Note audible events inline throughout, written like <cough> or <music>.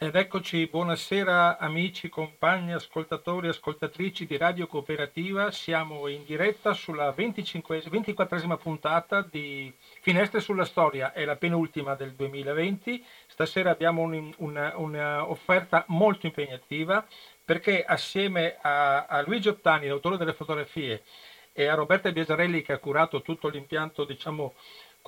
Ed eccoci, buonasera amici, compagni, ascoltatori, ascoltatrici di Radio Cooperativa. Siamo in diretta sulla 25, 24esima puntata di Finestre sulla Storia, è la penultima del 2020. Stasera abbiamo un'offerta molto impegnativa perché assieme a, a Luigi Ottani, l'autore delle fotografie, e a Roberta Biasarelli che ha curato tutto l'impianto, diciamo,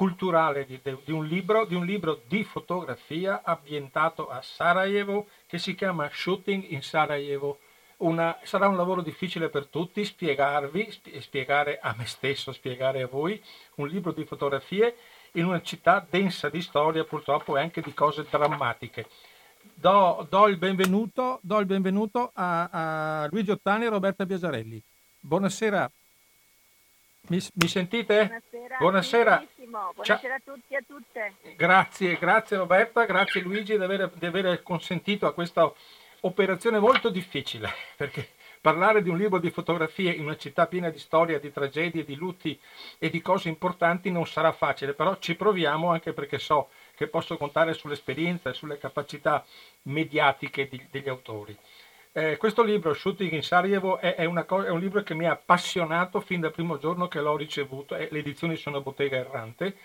culturale di, di, un libro, di un libro di fotografia ambientato a Sarajevo che si chiama Shooting in Sarajevo. Una, sarà un lavoro difficile per tutti spiegarvi, spiegare a me stesso, spiegare a voi un libro di fotografie in una città densa di storia purtroppo e anche di cose drammatiche. Do, do, il, benvenuto, do il benvenuto, a, a Luigi Ottani e Roberta Biasarelli. Buonasera. Mi, mi sentite? Buonasera. Buonasera. Buonasera a tutti e a tutte. Grazie, grazie Roberta, grazie Luigi di aver, di aver consentito a questa operazione molto difficile, perché parlare di un libro di fotografie in una città piena di storia, di tragedie, di lutti e di cose importanti non sarà facile, però ci proviamo anche perché so che posso contare sull'esperienza e sulle capacità mediatiche di, degli autori. Eh, questo libro, Shooting in Sarajevo, è, è, co- è, un libro che mi ha appassionato fin dal primo giorno che l'ho ricevuto. Eh, le edizioni sono Bottega Errante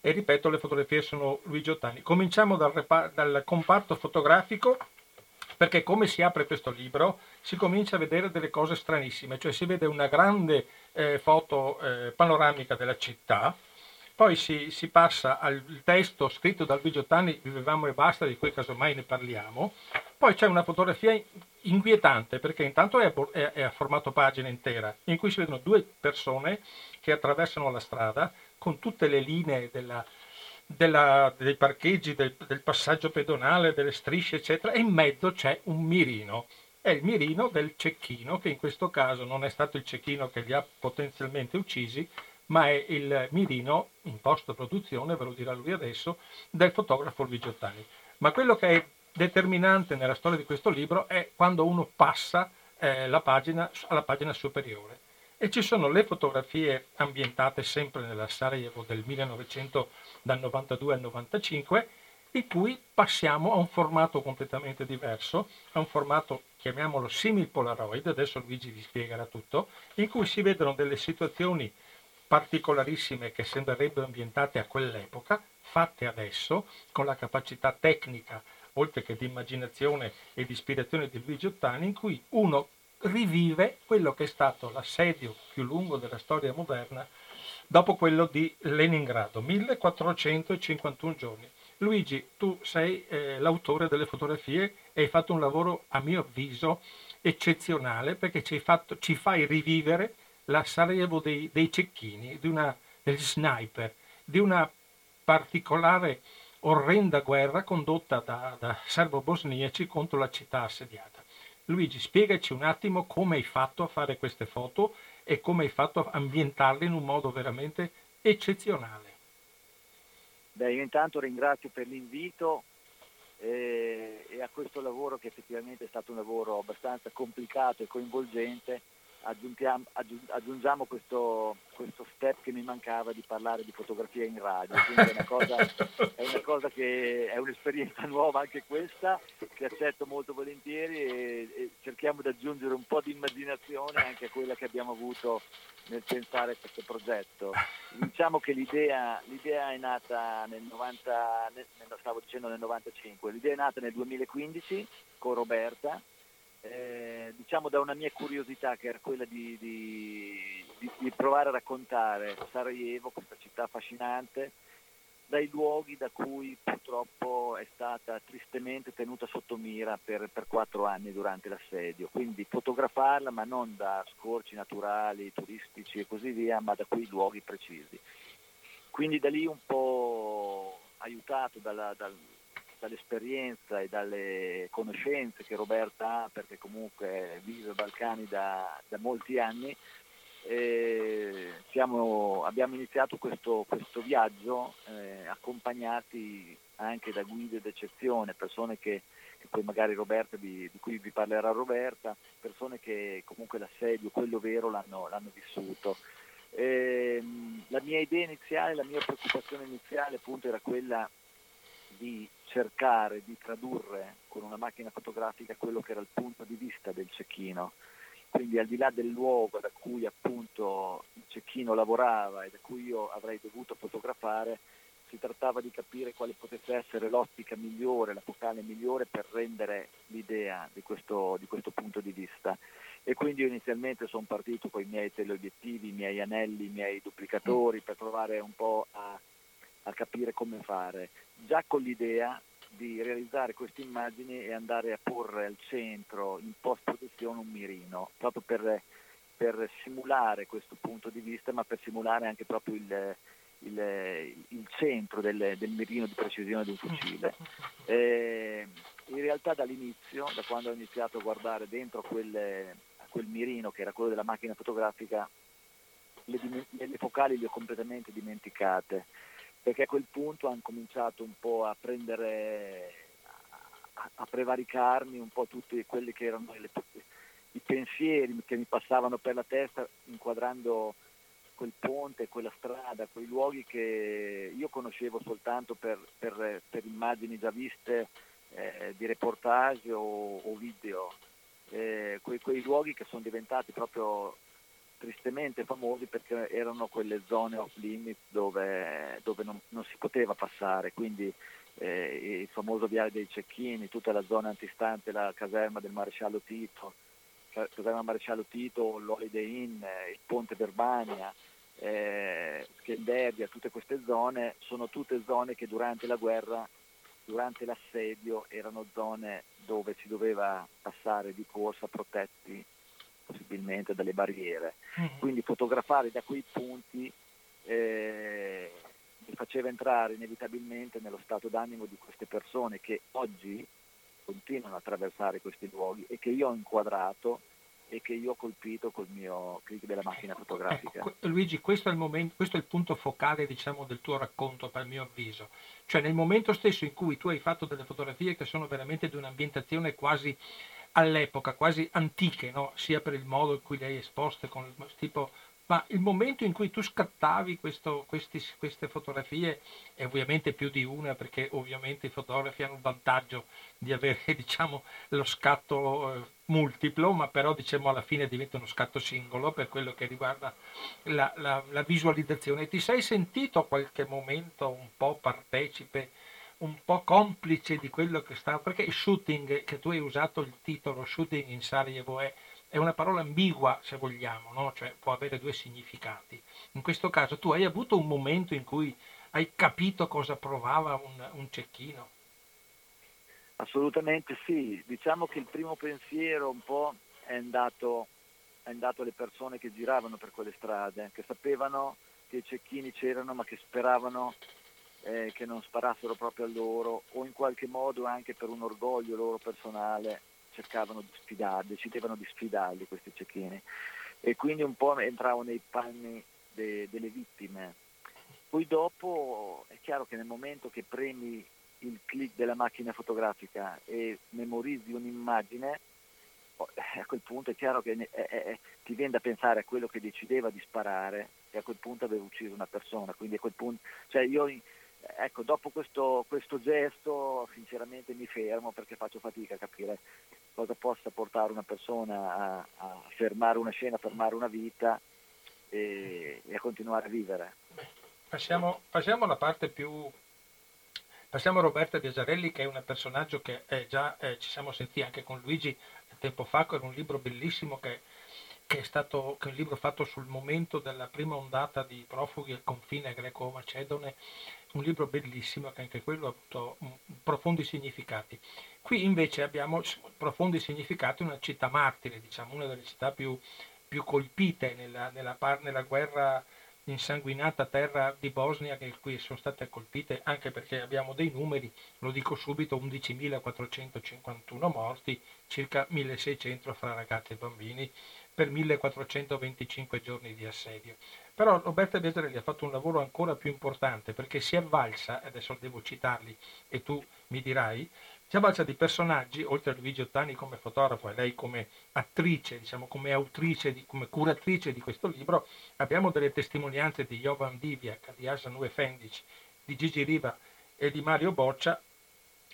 e ripeto, le fotografie sono Luigi Ottani. Cominciamo dal, repa- dal comparto fotografico perché come si apre questo libro si comincia a vedere delle cose stranissime, cioè si vede una grande eh, foto eh, panoramica della città, poi si, si, passa al testo scritto dal Luigi Ottani, Vivevamo e basta, di cui casomai ne parliamo, poi c'è una fotografia inquietante perché intanto è, è, è, a formato pagina intera, in cui si vedono due persone che attraversano la strada con tutte le linee della, della, dei parcheggi, del, del, passaggio pedonale, delle strisce, eccetera, e in mezzo c'è un mirino. È il mirino del cecchino, che in questo caso non è stato il cecchino che li ha potenzialmente uccisi, ma è il mirino in post produzione, ve lo dirà lui adesso, del fotografo Luigi Ottani. Ma quello che è determinante nella storia di questo libro è quando uno passa eh, la pagina, alla pagina superiore. E ci sono le fotografie ambientate sempre nella Sarajevo del 1900, dal 92 al 95, in cui passiamo a un formato completamente diverso, a un formato, chiamiamolo simil Polaroid, adesso Luigi vi spiegherà tutto, in cui si vedono delle situazioni particolarissime che sembrerebbero ambientate a quell'epoca, fatte adesso, con la capacità tecnica oltre che di immaginazione e di ispirazione di Luigi Ottani, in cui uno rivive quello che è stato l'assedio più lungo della storia moderna dopo quello di Leningrado, 1451 giorni. Luigi, tu sei eh, l'autore delle fotografie e hai fatto un lavoro, a mio avviso, eccezionale perché ci, fatto, ci fai rivivere la Sarajevo dei, dei cecchini, di una, del sniper, di una particolare orrenda guerra condotta da, da serbo-bosniaci contro la città assediata. Luigi, spiegaci un attimo come hai fatto a fare queste foto e come hai fatto a ambientarle in un modo veramente eccezionale. Beh, io intanto ringrazio per l'invito eh, e a questo lavoro che effettivamente è stato un lavoro abbastanza complicato e coinvolgente aggiungiamo questo, questo, step che mi mancava di parlare di fotografia in radio, quindi è una, cosa, è una cosa che è un'esperienza nuova anche questa, che accetto molto volentieri e, e, cerchiamo di aggiungere un po' di immaginazione anche a quella che abbiamo avuto nel pensare a questo progetto. Diciamo che l'idea, l'idea è nata nel 90, nel, stavo dicendo nel 95, l'idea è nata nel 2015 con Roberta eh, diciamo da una mia curiosità che era quella di, di, di, di, provare a raccontare Sarajevo, questa città affascinante, dai luoghi da cui purtroppo è stata tristemente tenuta sotto mira per, per quattro anni durante l'assedio. Quindi fotografarla ma non da scorci naturali, turistici e così via, ma da quei luoghi precisi. Quindi da lì un po' aiutato dalla, dal, dall'esperienza e dalle conoscenze che Roberta ha, perché comunque vive i Balcani da, da molti anni, eh, siamo, abbiamo iniziato questo, questo viaggio eh, accompagnati anche da guide d'eccezione, persone che, che poi magari Roberta, di, di, cui vi parlerà Roberta, persone che comunque l'assedio, quello vero, l'hanno, l'hanno vissuto. Eh, la mia idea iniziale, la mia preoccupazione iniziale appunto era quella di cercare di tradurre con una macchina fotografica quello che era il punto di vista del cecchino. Quindi al di là del luogo da cui appunto il cecchino lavorava e da cui io avrei dovuto fotografare, si trattava di capire quale potesse essere l'ottica migliore, la focale migliore per rendere l'idea di questo, di questo punto di vista. E quindi io inizialmente sono partito con i miei teleobiettivi, i miei anelli, i miei duplicatori per provare un po' a, a capire come fare. Già con l'idea di realizzare queste immagini e andare a porre al centro in post produzione un mirino, proprio per, per simulare questo punto di vista, ma per simulare anche proprio il, il, il centro del, del, mirino di precisione di un fucile. <laughs> Eh, in realtà dall'inizio, da quando ho iniziato a guardare dentro quelle, quel mirino che era quello della macchina fotografica, le, le focali le ho completamente dimenticate, perché a quel punto hanno cominciato un po' a prendere, a, a prevaricarmi un po' tutti quelli che erano le, i pensieri che mi passavano per la testa inquadrando quel ponte, quella strada, quei luoghi che io conoscevo soltanto per, per, per immagini già viste eh, di reportage o, o video, eh, quei, quei, luoghi che sono diventati proprio tristemente famosi perché erano quelle zone off limit dove, dove non, non, si poteva passare, quindi eh, il famoso viale dei cecchini, tutta la zona antistante la caserma del maresciallo Tito, caserma maresciallo Tito, l'Holiday Inn, il ponte Verbania, eh, Skenderbia, tutte queste zone, sono tutte zone che durante la guerra, durante l'assedio, erano zone dove si doveva passare di corsa protetti possibilmente dalle barriere. Mm. Quindi fotografare da quei punti eh, mi faceva entrare inevitabilmente nello stato d'animo di queste persone che oggi continuano a attraversare questi luoghi e che io ho inquadrato e che io ho colpito col mio click della macchina ecco, fotografica. Ecco, Luigi, questo è, il momento, questo è il punto focale diciamo, del tuo racconto, per mio avviso. Cioè nel momento stesso in cui tu hai fatto delle fotografie che sono veramente di un'ambientazione quasi all'epoca, quasi antiche, no? sia per il modo in cui le hai esposte, con tipo ma il momento in cui tu scattavi questo, questi, queste fotografie, e ovviamente più di una, perché ovviamente i fotografi hanno il vantaggio di avere <laughs> diciamo, lo scatto eh, multiplo, ma però diciamo, alla fine diventa uno scatto singolo per quello che riguarda la, la, la visualizzazione. Ti sei sentito a qualche momento un po' partecipe? Un po' complice di quello che sta perché shooting che tu hai usato il titolo shooting in Sarajevo è è una parola ambigua se vogliamo, no? cioè può avere due significati. In questo caso tu hai avuto un momento in cui hai capito cosa provava un, un cecchino? Assolutamente sì, diciamo che il primo pensiero un po' è andato, è andato alle persone che giravano per quelle strade, che sapevano che i cecchini c'erano ma che speravano eh, che non sparassero proprio a loro o in qualche modo anche per un orgoglio loro personale cercavano di sfidarli, decidevano di sfidarli questi cecchini e quindi un po' entravo nei panni de, delle vittime. Poi dopo è chiaro che nel momento che premi il click della macchina fotografica e memorizzi un'immagine, oh, a quel punto è chiaro che è, è, è, ti viene da pensare a quello che decideva di sparare e a quel punto aveva ucciso una persona. Quindi a quel punto, cioè io ecco, dopo questo, questo, gesto sinceramente mi fermo perché faccio fatica a capire cosa possa portare una persona a, a fermare una scena, a fermare una vita e, e a continuare a vivere. Passiamo, passiamo, alla parte più... Passiamo a Roberta Biasarelli che è un personaggio che è già eh, ci siamo sentiti anche con Luigi tempo fa, con un libro bellissimo che, che, è stato che è un libro fatto sul momento della prima ondata di profughi al confine greco-macedone un libro bellissimo che anche quello ha avuto profondi significati. Qui invece abbiamo profondi significati una città martire, diciamo, una delle città più, più colpite nella, nella, nella, guerra insanguinata terra di Bosnia, che qui sono state colpite anche perché abbiamo dei numeri, lo dico subito, 11.451 morti, circa 1.600 fra ragazzi e bambini per 1.425 giorni di assedio. Però Roberta Beserelli ha fatto un lavoro ancora più importante perché si avvalsa, adesso devo citarli e tu mi dirai, si avvalsa di personaggi, oltre a Luigi Ottani come fotografo e lei come attrice, diciamo come autrice, di, come curatrice di questo libro, abbiamo delle testimonianze di Jovan Diviak, di Asan Efendic, di Gigi Riva e di Mario Boccia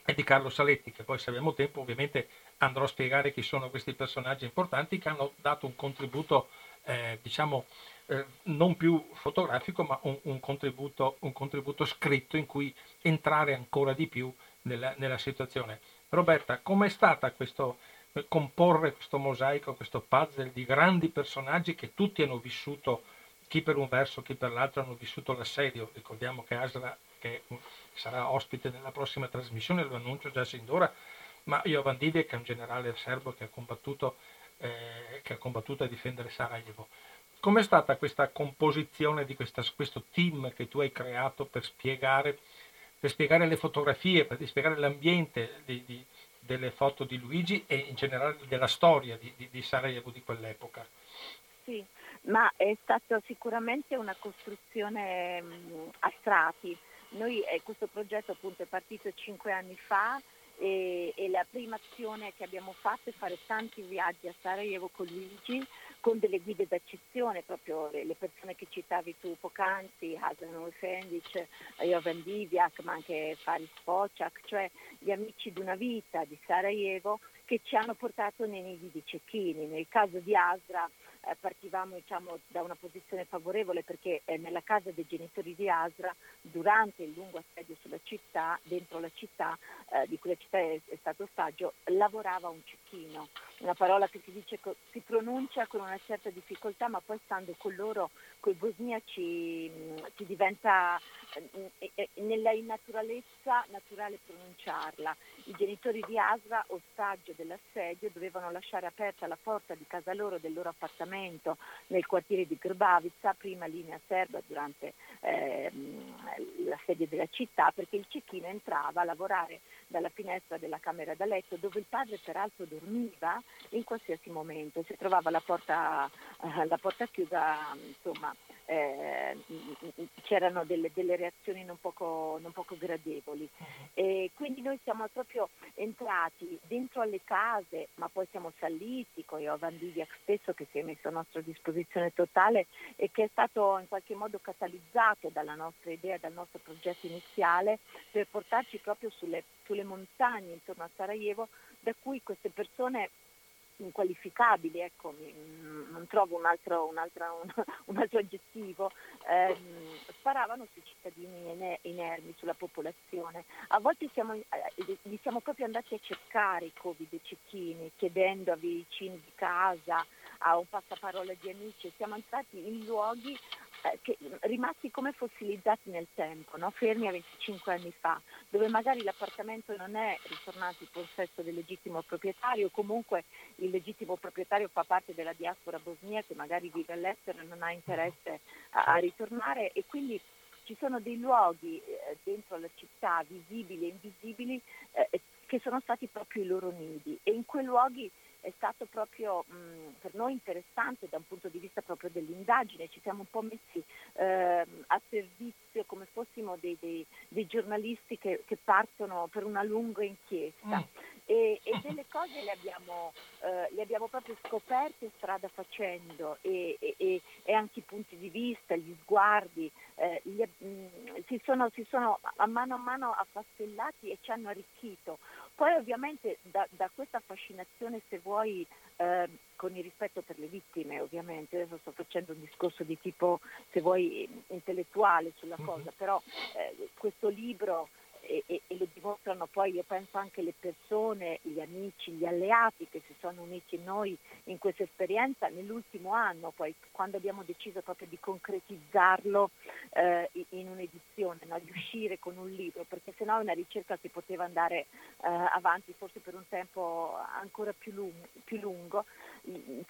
e di Carlo Saletti, che poi se abbiamo tempo ovviamente andrò a spiegare chi sono questi personaggi importanti che hanno dato un contributo, eh, diciamo, eh, non più fotografico, ma un, un, contributo, un, contributo, scritto in cui entrare ancora di più nella, nella situazione. Roberta, com'è stata questo, eh, comporre questo mosaico, questo puzzle di grandi personaggi che tutti hanno vissuto, chi per un verso, chi per l'altro, hanno vissuto l'assedio. Ricordiamo che Asra, che sarà ospite nella prossima trasmissione, lo annuncio già sin d'ora, ma Jovan che è un generale serbo che ha combattuto, eh, che ha combattuto a difendere Sarajevo. Com'è stata questa composizione di questa, questo team che tu hai creato per spiegare, per spiegare le fotografie, per spiegare l'ambiente di, di, delle foto di Luigi e in generale della storia di, di Sarajevo di quell'epoca? Sì, ma è stata sicuramente una costruzione mh, a strati. Noi, eh, questo progetto appunto è partito cinque anni fa e, e, la prima azione che abbiamo fatto è fare tanti viaggi a Sarajevo con Luigi con delle guide d'eccezione, proprio le, persone che citavi tu poc'anzi, Hasan Efendic, Jovan Diviak, ma anche Faris Pocak, cioè gli amici di una vita di Sarajevo che ci hanno portato nei nidi di cecchini. Nel caso di Asra eh, partivamo diciamo, da una posizione favorevole perché eh, nella casa dei genitori di Asra, durante il lungo assedio sulla città, dentro la città, eh, di cui la città è, è, stato ostaggio, lavorava un cecchino, una parola che si, dice, si pronuncia con una certa difficoltà, ma poi stando con loro, con i bosniaci, mm, diventa eh, nella innaturalezza naturale pronunciarla. I genitori di Asra, ostaggio dell'assedio, dovevano lasciare aperta la porta di casa loro, del loro appartamento nel quartiere di Grbavica, prima linea serba durante eh, l'assedio della città, perché il cecchino entrava a lavorare dalla finestra della camera da letto, dove il padre peraltro dormiva in qualsiasi momento. Se trovava la porta, eh, la porta chiusa, insomma, eh, c'erano delle, delle, reazioni non poco, non poco gradevoli. E quindi noi siamo proprio entrati dentro alle case, ma poi siamo saliti con Jovan Diviak stesso che si è messo a nostra disposizione totale e che è stato in qualche modo catalizzato dalla nostra idea, dal nostro progetto iniziale per portarci proprio sulle, sulle montagne intorno a Sarajevo da cui queste persone inqualificabili, ecco, non trovo un altro, un altro, un, <laughs> un altro aggettivo, ehm, sparavano sui cittadini inermi, sulla popolazione. A volte siamo, eh, li siamo proprio andati a cercare i covid cecchini, chiedendo a vicini di casa, a un passaparola di amici, siamo entrati in luoghi eh, che, rimasti come fossilizzati nel tempo, no? fermi a 25 anni fa, dove magari l'appartamento non è ritornato in possesso del legittimo proprietario, comunque il legittimo proprietario fa parte della diaspora bosnia che magari vive all'estero e non ha interesse a, a ritornare e quindi ci sono dei luoghi eh, dentro la città, visibili e invisibili, eh, che sono stati proprio i loro nidi e in quei luoghi è stato proprio mh, per noi interessante da un punto di vista proprio dell'indagine, ci siamo un po' messi eh, a servizio come fossimo dei, dei, dei giornalisti che, che, partono per una lunga inchiesta. Mm. E, e, delle cose le abbiamo, eh, le abbiamo, proprio scoperte strada facendo e, e, e, anche i punti di vista, gli sguardi eh, gli, mh, mm, si, sono, si, sono, a mano a mano affastellati e ci hanno arricchito. Poi ovviamente da, da questa fascinazione, se vuoi, eh, con il rispetto per le vittime, ovviamente, adesso sto facendo un discorso di tipo, se vuoi, intellettuale sulla mhm. cosa, però eh, questo libro e, e, e, lo dimostrano poi io penso anche le persone, gli amici, gli alleati che si sono uniti noi in questa esperienza nell'ultimo anno, poi quando abbiamo deciso proprio di concretizzarlo eh, in un'edizione, no? di uscire con un libro, perché sennò è una ricerca che poteva andare eh, avanti forse per un tempo ancora più lungo, più lungo.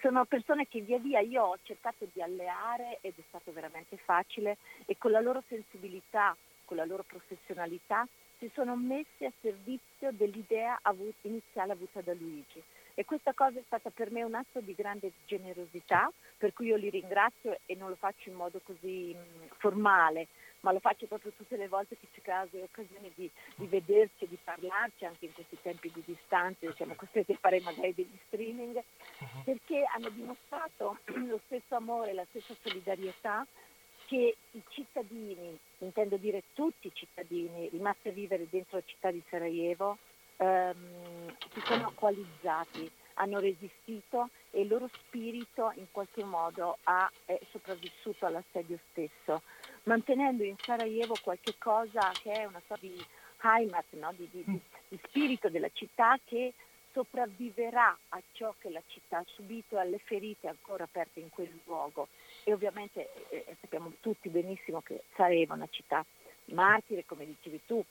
Sono persone che via via io ho cercato di alleare ed è stato veramente facile e con la loro sensibilità, con la loro professionalità si sono messi a servizio dell'idea iniziale avuta da Luigi. E questa cosa è stata per me un atto di grande generosità, per cui io li ringrazio e non lo faccio in modo così formale, ma lo faccio proprio tutte le volte che c'è caso e occasione di, di, vederci e di parlarci, anche in questi tempi di distanza, siamo costretti a fare magari degli streaming, uh-huh. perché hanno dimostrato <clears throat> lo stesso amore, la stessa solidarietà che i cittadini, intendo dire tutti i cittadini rimasti a vivere dentro la città di Sarajevo, ehm, si sono coalizzati, hanno resistito e il loro spirito in qualche modo ha, è sopravvissuto all'assedio stesso, mantenendo in Sarajevo qualche cosa che è una sorta di Heimat, no? di, di, di, di spirito della città che sopravviverà a ciò che la città ha subito alle ferite ancora aperte in quel luogo. E ovviamente eh, eh sappiamo tutti benissimo che Sarajevo è una città martire, come dicevi tu,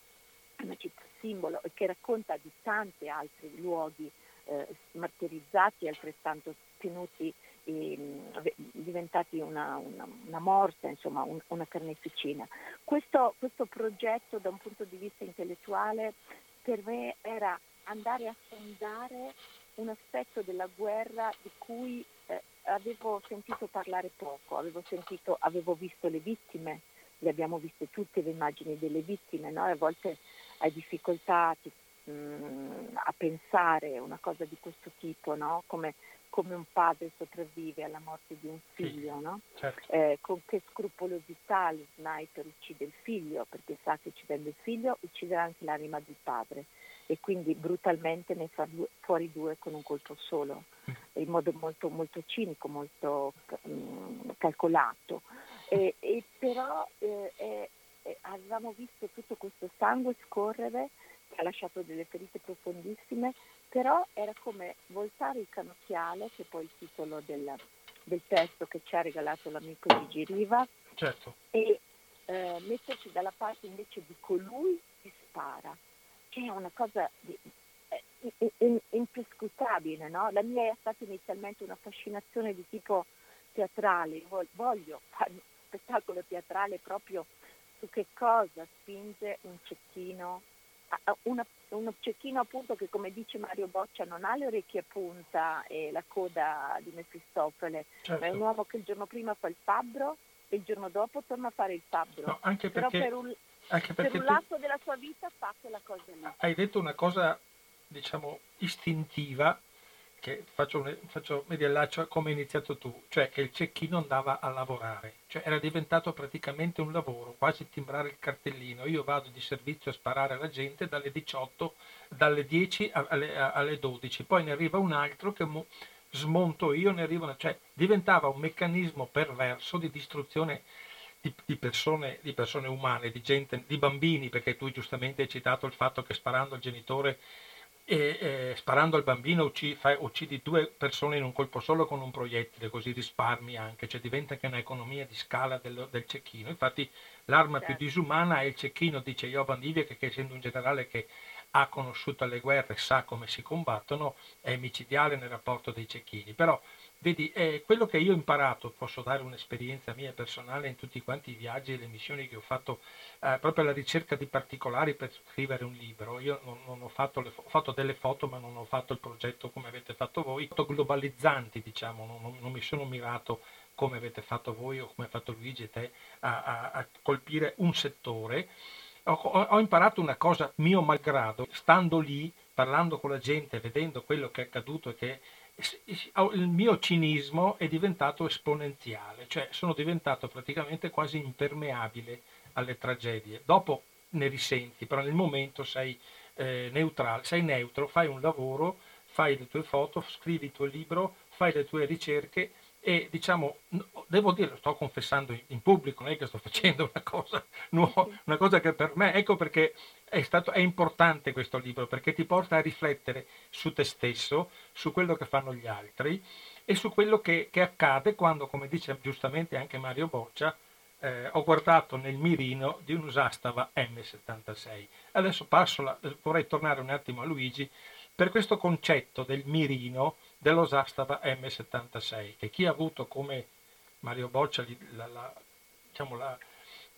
è una città simbolo e che racconta di tanti altri luoghi eh, martirizzati e altrettanto tenuti, eh, diventati una, una, una, morsa, insomma un, una carneficina. Questo, questo progetto da un punto di vista intellettuale per me era andare a sondare un aspetto della guerra di cui eh, avevo sentito parlare poco, avevo, sentito, avevo visto le vittime, le abbiamo viste tutte le immagini delle vittime, no? a volte hai difficoltà mh, mm, a pensare una cosa di questo tipo, no? come, come, un padre sopravvive alla morte di un figlio, no? certo. eh, con che scrupolosità lo sniper uccide il figlio, perché sa che uccidendo il figlio ucciderà anche l'anima del padre e quindi brutalmente ne fa due, fuori due con un colpo solo, mm. in modo molto, molto cinico, molto um, calcolato. E, e però eh, eh, avevamo visto tutto questo sangue scorrere che ha lasciato delle ferite profondissime, però era come voltare il canocchiale, che è poi il titolo del, del testo che ci ha regalato l'amico Gigi Riva, certo. e eh, metterci dalla parte invece di colui che spara che è una cosa di, eh, imprescrutabile. No? La mia è stata inizialmente una fascinazione di tipo teatrale, voglio fare un spettacolo teatrale proprio su che cosa spinge un cecchino, una, uno cecchino appunto che come dice Mario Boccia non ha le orecchie a punta e la coda di Mefistofele, certo. ma è un uomo che il giorno prima fa il fabbro e il giorno dopo torna a fare il fabbro. No, anche perché... Per un, anche perché per un lato della sua vita fa quella cosa lì. Hai detto una cosa, diciamo, istintiva, che faccio, faccio mi riallaccio come hai iniziato tu, cioè che il cecchino andava a lavorare, cioè era diventato praticamente un lavoro, quasi timbrare il cartellino. Io vado di servizio a sparare alla gente dalle 18, dalle 10 alle, alle 12, poi ne arriva un altro che mo, smonto io, ne arriva cioè diventava un meccanismo perverso di distruzione di, di, persone, di persone umane, di, gente, di bambini, perché tu giustamente hai citato il fatto che sparando al genitore e eh, sparando al bambino uccidi, fai, uccidi, due persone in un colpo solo con un proiettile, così risparmi anche, cioè diventa anche un'economia di scala del, del cecchino. Infatti l'arma certo. più disumana è il cecchino, dice Jovan Divie, che essendo un generale che ha conosciuto le guerre, sa come si combattono, è micidiale nel rapporto dei cecchini. Però Vedi, eh, quello che io ho imparato, posso dare un'esperienza mia personale in tutti quanti i viaggi e le missioni che ho fatto, eh, proprio alla ricerca di particolari per scrivere un libro. Io non, non ho, fatto le, ho, fatto delle foto, ma non ho fatto il progetto come avete fatto voi, foto globalizzanti, diciamo, non, non, non mi sono mirato come avete fatto voi o come ha fatto Luigi e te a, a, a colpire un settore. Ho, ho imparato una cosa mio malgrado, stando lì, parlando con la gente, vedendo quello che è accaduto e che il mio cinismo è diventato esponenziale, cioè sono diventato praticamente quasi impermeabile alle tragedie. Dopo ne risenti, però nel momento sei eh, neutrale, sei neutro, fai un lavoro, fai le tue foto, scrivi il tuo libro, fai le tue ricerche e diciamo, devo dire, lo sto confessando in pubblico, non è che sto facendo una cosa nuova, una cosa che per me, ecco perché è, stato, è importante questo libro, perché ti porta a riflettere su te stesso, su quello che fanno gli altri e su quello che, che accade quando, come dice giustamente anche Mario Boccia, eh, ho guardato nel mirino di un Usastava M76. Adesso passo la, vorrei tornare un attimo a Luigi per questo concetto del mirino dello Zastava M76, che chi ha avuto come Mario Boccia la, la, diciamo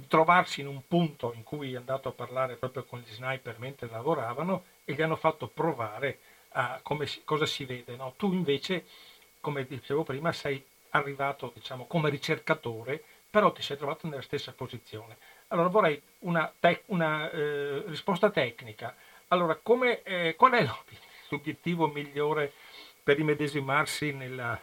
trovarsi in un punto in cui è andato a parlare proprio con gli sniper mentre lavoravano e gli hanno fatto provare a come cosa si vede. No? Tu invece, come dicevo prima, sei arrivato diciamo, come ricercatore, però ti sei trovato nella stessa posizione. Allora vorrei una, tec- una eh, risposta tecnica. Allora, come, eh, qual è l'obiettivo migliore per immedesimarsi nella,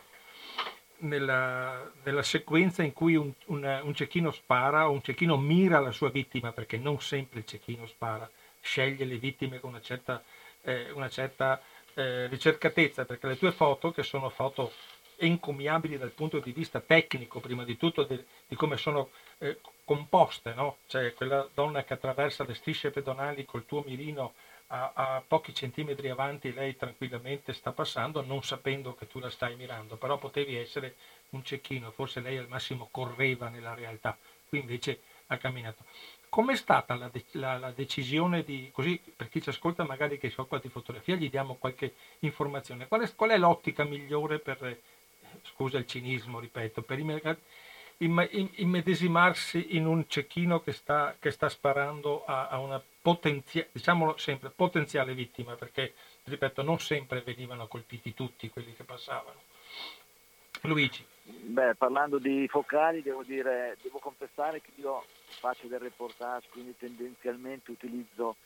nella, nella, sequenza in cui un, un, un, cecchino spara o un cecchino mira la sua vittima, perché non sempre il cecchino spara, sceglie le vittime con una certa, eh, una certa eh, ricercatezza, perché le tue foto, che sono foto encomiabili dal punto di vista tecnico, prima di tutto di, di come sono eh, composte, no? cioè quella donna che attraversa le strisce pedonali col tuo mirino a, a, pochi centimetri avanti lei tranquillamente sta passando non sapendo che tu la stai mirando, però potevi essere un cecchino, forse lei al massimo correva nella realtà, qui invece ha camminato. Com'è stata la, de- la, la decisione di, così per chi ci ascolta magari che si occupa di fotografia gli diamo qualche informazione, qual è, qual è l'ottica migliore per, scusa il cinismo, ripeto, per immedesimarsi in un cecchino che sta, che sta sparando a, a una potenziale, diciamolo sempre, potenziale vittima, perché, ripeto, non sempre venivano colpiti tutti quelli che passavano. Luigi. Beh, parlando di focali, devo dire, devo confessare che io faccio del reportage, quindi tendenzialmente utilizzo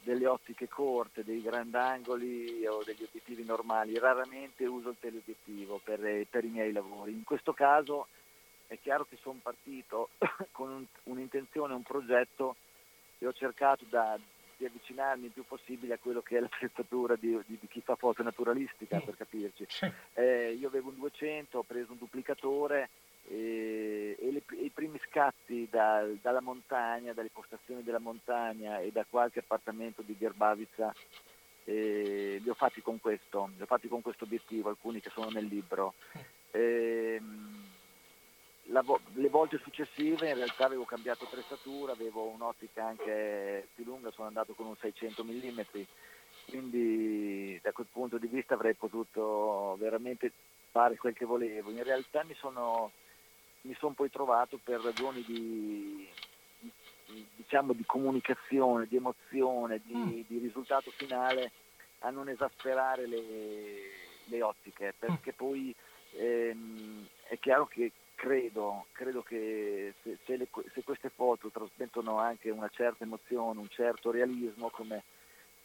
delle ottiche corte, dei grandangoli o degli obiettivi normali, raramente uso il teleobiettivo per, per i miei lavori. In questo caso è chiaro che sono partito <coughs> con un, un'intenzione, un progetto e ho cercato da, di avvicinarmi il più possibile a quello che è la l'attrezzatura di, di, di chi fa foto naturalistica, per capirci. Eh, io avevo un 200, ho preso un duplicatore e, e, le, e i primi scatti da, dalla montagna, dalle postazioni della montagna e da qualche appartamento di Gerbavica eh, li ho fatti con questo, li ho fatti con questo obiettivo, alcuni che sono nel libro. Eh, la, le volte successive in realtà avevo cambiato attrezzatura, avevo un'ottica anche più lunga, sono andato con un 600 mm, quindi da quel punto di vista avrei potuto veramente fare quel che volevo. In realtà mi sono mi sono poi trovato per ragioni di, diciamo, di comunicazione, di emozione, di, mm. di, risultato finale a non esasperare le, le ottiche, perché mm. poi ehm, è chiaro che credo, credo che se, se, le, se, queste foto trasmettono anche una certa emozione, un certo realismo, come,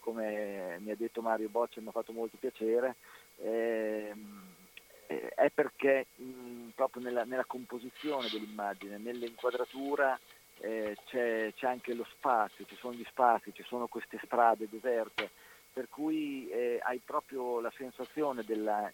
come mi ha detto Mario Boccia, mi ha fatto molto piacere, ehm, eh, è perché mh, proprio nella, nella, composizione dell'immagine, nell'inquadratura eh, c'è, c'è, anche lo spazio, ci sono gli spazi, ci sono queste strade deserte, per cui eh, hai proprio la sensazione della,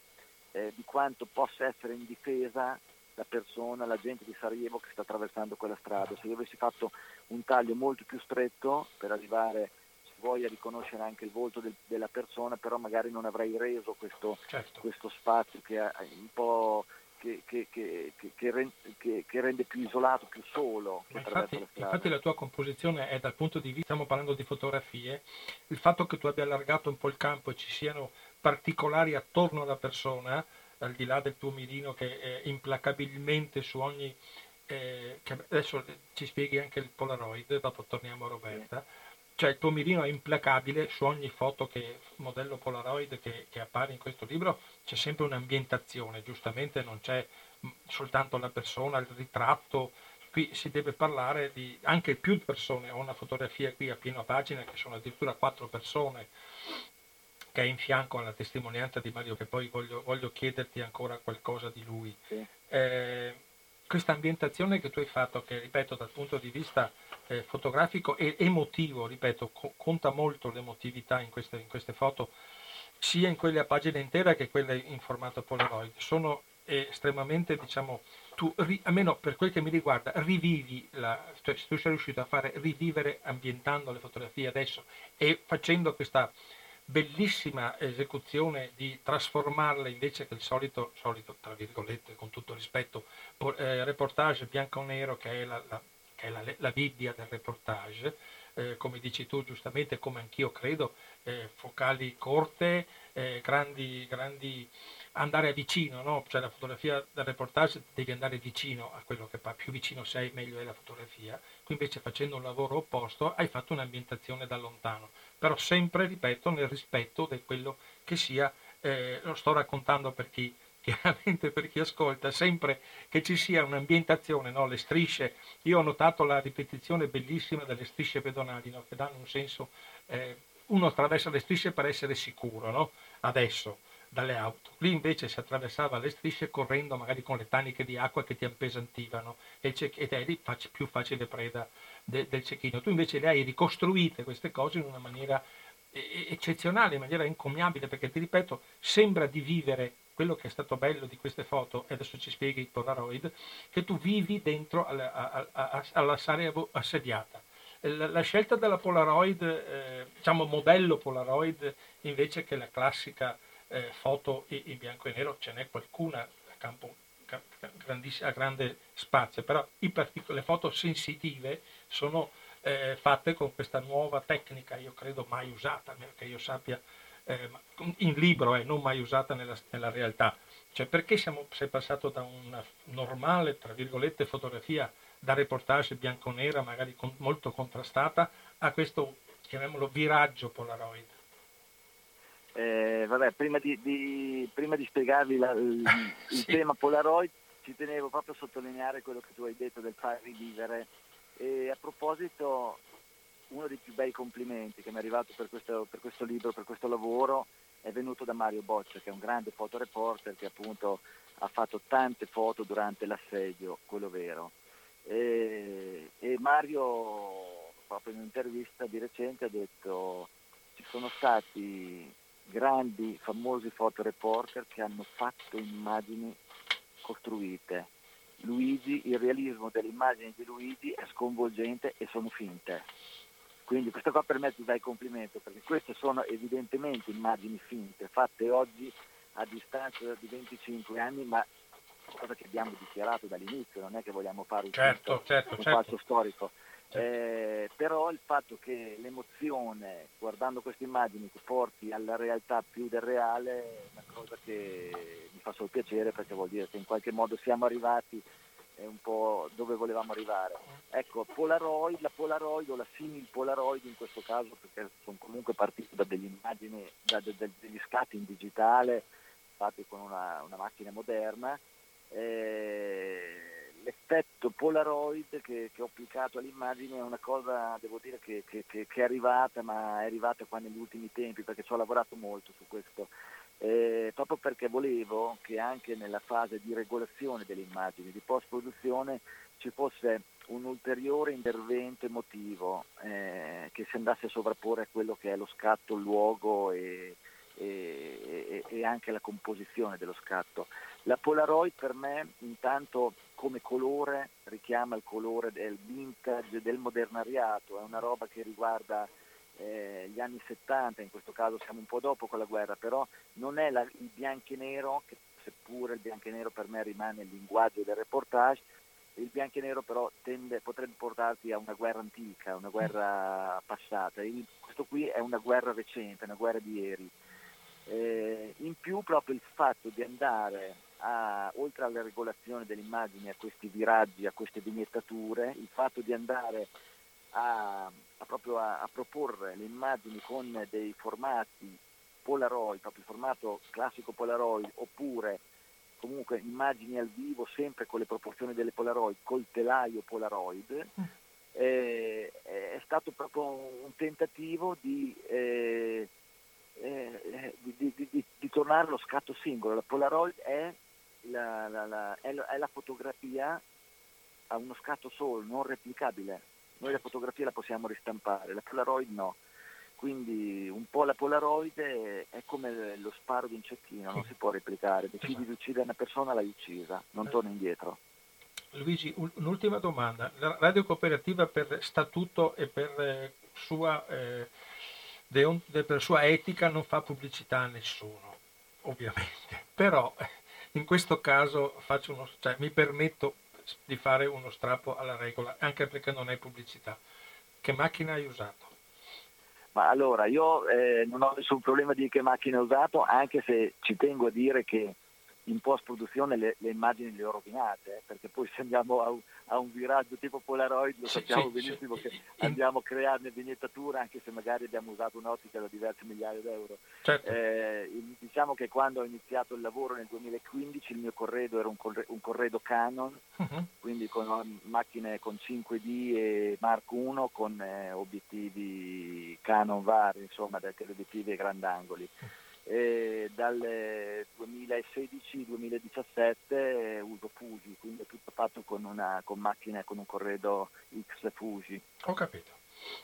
eh, di quanto possa essere in difesa la persona, la gente di Sarajevo che sta attraversando quella strada. Se io avessi fatto un taglio molto più stretto per arrivare voglia riconoscere anche il volto del, della persona, però magari non avrei reso questo, certo. questo spazio che è un po' che, che, che, che, rende più isolato, più solo. Infatti la, infatti, la tua composizione è dal punto di vista, stiamo parlando di fotografie, il fatto che tu abbia allargato un po' il campo e ci siano particolari attorno alla persona, al di là del tuo mirino che è implacabilmente su ogni... Eh, adesso ci spieghi anche il Polaroid, dopo torniamo a Roberta. Cioè il tuo mirino è implacabile su ogni foto che modello Polaroid che, che appare in questo libro. C'è sempre un'ambientazione giustamente non c'è soltanto la persona il ritratto. Qui si deve parlare di anche più persone. Ho una fotografia qui a pieno pagina che sono addirittura quattro persone che è in fianco alla testimonianza di Mario che poi voglio, voglio chiederti ancora qualcosa di lui sì. eh, questa ambientazione che tu hai fatto che ripeto dal punto di vista eh, fotografico e emotivo, ripeto, co- conta molto l'emotività in queste, in queste, foto, sia in quelle a pagina intera che quelle in formato Polaroid. Sono estremamente, diciamo, tu, ri, almeno per quel che mi riguarda, rivivi, la, cioè tu sei riuscito a fare rivivere ambientando le fotografie adesso e facendo questa bellissima esecuzione di trasformarle invece che il solito, solito tra virgolette, con tutto rispetto, eh, reportage bianco-nero che è la, la che è la, la Bibbia del reportage, eh, come dici tu giustamente, come anch'io credo, eh, focali corte, eh, grandi, grandi, andare vicino, no? cioè la fotografia del reportage devi andare vicino a quello che fa, più vicino sei meglio è la fotografia, qui invece facendo un lavoro opposto hai fatto un'ambientazione da lontano, però sempre, ripeto, nel rispetto di quello che sia, eh, lo sto raccontando per chi <laughs> chiaramente per chi ascolta, sempre che ci sia un'ambientazione, no? le strisce, io ho notato la ripetizione bellissima delle strisce pedonali, no? che danno un senso, eh, uno attraversa le strisce per essere sicuro, no? adesso, dalle auto. Lì invece si attraversava le strisce correndo magari con le taniche di acqua che ti appesantivano e ed eri più facile preda de, del cecchino. Tu invece le hai ricostruite queste cose in una maniera eccezionale, in maniera incommiabile, perché ti ripeto, sembra di vivere quello che è stato bello di queste foto, e adesso ci spieghi il Polaroid, che tu vivi dentro alla, alla, alla Sarajevo assediata. La, la, scelta della Polaroid, eh, diciamo modello Polaroid, invece che la classica eh, foto in bianco e nero, ce n'è qualcuna a campo a grande spazio, però partic- le foto sensitive sono eh, fatte con questa nuova tecnica, io credo mai usata, che io sappia, eh, in libro e eh, non mai usata nella, nella realtà. Cioè perché siamo, sei passato da una normale, tra virgolette, fotografia da reportage bianco-nera, magari con, molto contrastata, a questo, chiamiamolo, viraggio Polaroid? Eh, vabbè, prima di, di, prima di spiegarvi la, il, il <laughs> sì. tema Polaroid, ci tenevo proprio a sottolineare quello che tu hai detto del far rivivere. E a proposito, uno dei più bei complimenti che mi è arrivato per questo, per questo libro, per questo lavoro, è venuto da Mario Boccia, che è un grande fotoreporter che appunto ha fatto tante foto durante l'assedio, quello vero. E, e Mario, proprio in un'intervista di recente, ha detto ci sono stati grandi, famosi fotoreporter che hanno fatto immagini costruite. Luigi, il realismo delle immagini di Luigi è sconvolgente e sono finte. Quindi questo qua per me ti dà il complimento, perché queste sono evidentemente immagini finte, fatte oggi a distanza di 25 anni, ma cosa che abbiamo dichiarato dall'inizio, non è che vogliamo fare un, certo, certo, un certo. falso storico. Eh, però il fatto che l'emozione guardando queste immagini ti porti alla realtà più del reale è una cosa che mi fa solo piacere perché vuol dire che in qualche modo siamo arrivati un po' dove volevamo arrivare. Ecco, Polaroid, la Polaroid o la simil Polaroid in questo caso, perché sono comunque partito da delle immagini, da, da, degli scatti in digitale fatti con una, una macchina moderna. Eh, l'effetto Polaroid che, che, ho applicato all'immagine è una cosa, devo dire, che, che, che, è arrivata, ma è arrivata qua negli ultimi tempi perché ci ho lavorato molto su questo. Eh, proprio perché volevo che anche nella fase di regolazione delle immagini, di post-produzione, ci fosse un ulteriore intervento emotivo eh, che si andasse a sovrapporre a quello che è lo scatto, il luogo e, e, e, anche la composizione dello scatto. La Polaroid per me intanto come colore richiama il colore del vintage, del modernariato, è una roba che riguarda eh, gli anni 70, in questo caso siamo un po' dopo con la guerra, però non è la, il bianco e nero, che seppure il bianco e nero per me rimane il linguaggio del reportage, il bianco e nero però tende, potrebbe portarti a una guerra antica, una guerra passata. Il, questo qui è una guerra recente, una guerra di ieri. Eh, in più proprio il fatto di andare a, oltre alla regolazione delle immagini, a questi viraggi, a queste vignettature, il fatto di andare a, a, a proporre le immagini con dei formati Polaroid, proprio il formato classico Polaroid, oppure comunque immagini al vivo sempre con le proporzioni delle Polaroid, col telaio Polaroid, mm. eh, è stato proprio un tentativo di, eh, eh, di, di, di, tornare allo scatto singolo. La Polaroid è la, la, la, è la fotografia a uno scatto solo, non replicabile noi la fotografia la possiamo ristampare, la Polaroid no. Quindi un po' la Polaroid è come lo sparo di un cecchino, non si può replicare. Decidi di uccidere una persona, l'hai uccisa, non torna indietro. Luigi, un'ultima domanda. La radio cooperativa per statuto e per eh, sua, eh, deon, per sua etica non fa pubblicità a nessuno, ovviamente. <laughs> Però in questo caso uno, cioè, mi permetto di fare uno strappo alla regola, anche perché non è pubblicità. Che macchina hai usato? Ma allora, io eh, non ho nessun problema di che macchina ho usato, anche se ci tengo a dire che in post produzione le, le, immagini le ho rovinate, eh, perché poi se andiamo a, a, un viraggio tipo Polaroid lo sappiamo benissimo che andiamo a crearne vignettatura anche se magari abbiamo usato un'ottica da diverse migliaia d'euro. Certo. Eh, diciamo che quando ho iniziato il lavoro nel 2015 il mio corredo era un, corredo, un corredo Canon, uh-huh. quindi con macchine con 5D e Mark I con eh, obiettivi Canon vari, insomma, dai teleobiettivi ai grandangoli. E dal 2016-2017 uso Fuji, quindi è tutto fatto con, una, con macchine con un corredo X Fuji. Ho capito,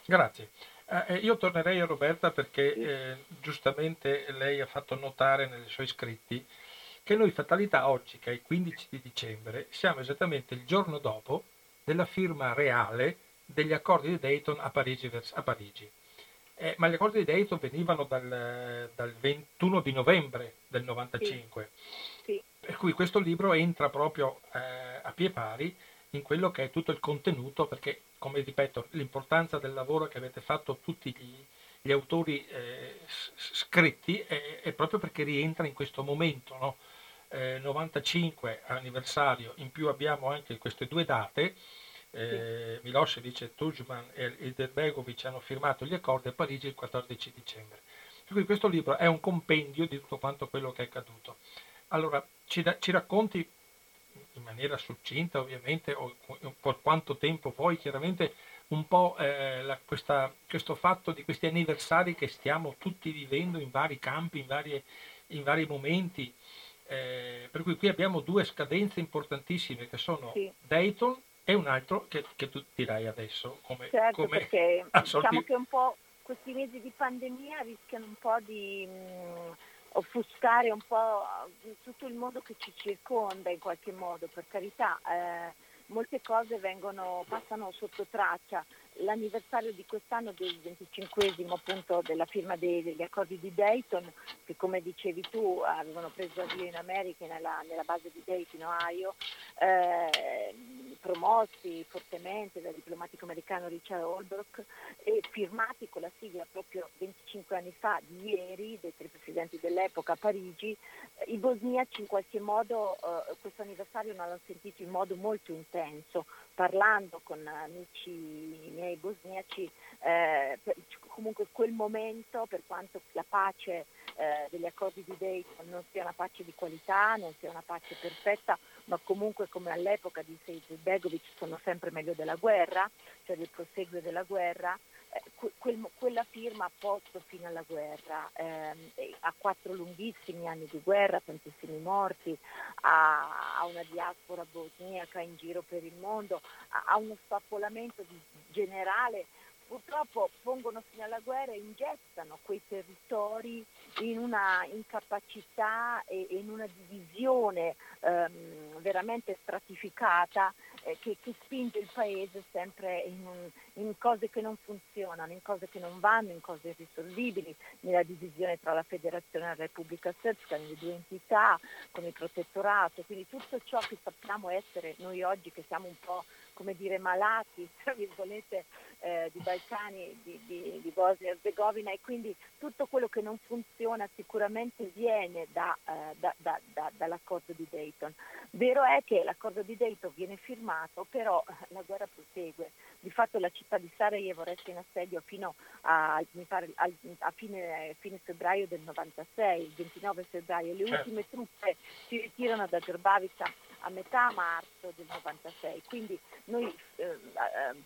grazie. Eh, eh, io tornerei a Roberta perché sì. eh, giustamente lei ha fatto notare nei suoi scritti che noi Fatalità oggi, che è il 15 di dicembre, siamo esattamente il giorno dopo della firma reale degli accordi di Dayton a Parigi. A Parigi. Eh, ma gli accordi di Dayton venivano dal, dal 21 di novembre del 95, sì. Sì. per cui questo libro entra proprio eh, a pie pari in quello che è tutto il contenuto, perché, come ripeto, l'importanza del lavoro che avete fatto tutti gli, gli autori eh, scritti è, è, proprio perché rientra in questo momento, no? 95 anniversario, in più abbiamo anche queste due date, eh. Milosevic, Tujman e Ilderbegovic hanno firmato gli accordi a Parigi il 14 dicembre. Per cui questo libro è un compendio di tutto quanto quello che è accaduto. Allora, ci, da, ci racconti in maniera succinta ovviamente, o per quanto tempo poi chiaramente, un po' eh, la, questa, questo fatto di questi anniversari che stiamo tutti vivendo in vari campi, in, varie, in vari momenti. Eh, per cui qui abbiamo due scadenze importantissime che sono sì. Dayton e un altro che, che tu dirai adesso come, certo, come perché <laughs> diciamo che un po' questi mesi di pandemia rischiano un po' di mh, mm, offuscare un po' tutto il mondo che ci circonda in qualche modo, per carità. Eh, molte cose vengono, passano sotto traccia l'anniversario di quest'anno del 25 appunto della firma dei, degli accordi di Dayton, che come dicevi tu avevano preso avvio in America nella, nella base di Dayton, Ohio, eh, promossi fortemente dal diplomatico americano Richard Holbrooke e firmati con la sigla proprio 25 anni fa, di ieri, dai tre presidenti dell'epoca a Parigi, i bosniaci in qualche modo eh, questo anniversario non l'hanno sentito in modo molto intenso, parlando con amici miei bosniaci, eh, comunque quel momento, per quanto la pace eh, degli accordi di Dayton non sia una pace di qualità, non sia una pace perfetta, ma comunque come all'epoca di Sejid Begovic sono sempre meglio della guerra, cioè del proseguo della guerra, quel, quella firma ha posto fino alla guerra, ehm, a quattro lunghissimi anni di guerra, tantissimi morti, a, a una diaspora bosniaca in giro per il mondo, a, a uno spappolamento di, generale purtroppo pongono fine alla guerra e ingettano quei territori in una incapacità e in una divisione ehm, veramente stratificata eh, che, che, spinge il paese sempre in, in, cose che non funzionano, in cose che non vanno, in cose irrisolvibili, nella divisione tra la federazione e la Repubblica Srpska, nelle due entità, con il protettorato, quindi tutto ciò che sappiamo essere noi oggi che siamo un po' come dire malati, tra virgolette, eh, di Balcani, di, di, di, Bosnia e Herzegovina e quindi tutto quello che non funziona sicuramente viene da, eh, da, da, dall'accordo di Dayton. Vero è che l'accordo di Dayton viene firmato, però la guerra prosegue. Di fatto la città di Sarajevo resta in assedio fino a, pare, a fine, fine, febbraio del 96, il 29 febbraio. Le certo. ultime truppe si ritirano da Grbavica a metà marzo del 96. Quindi noi eh,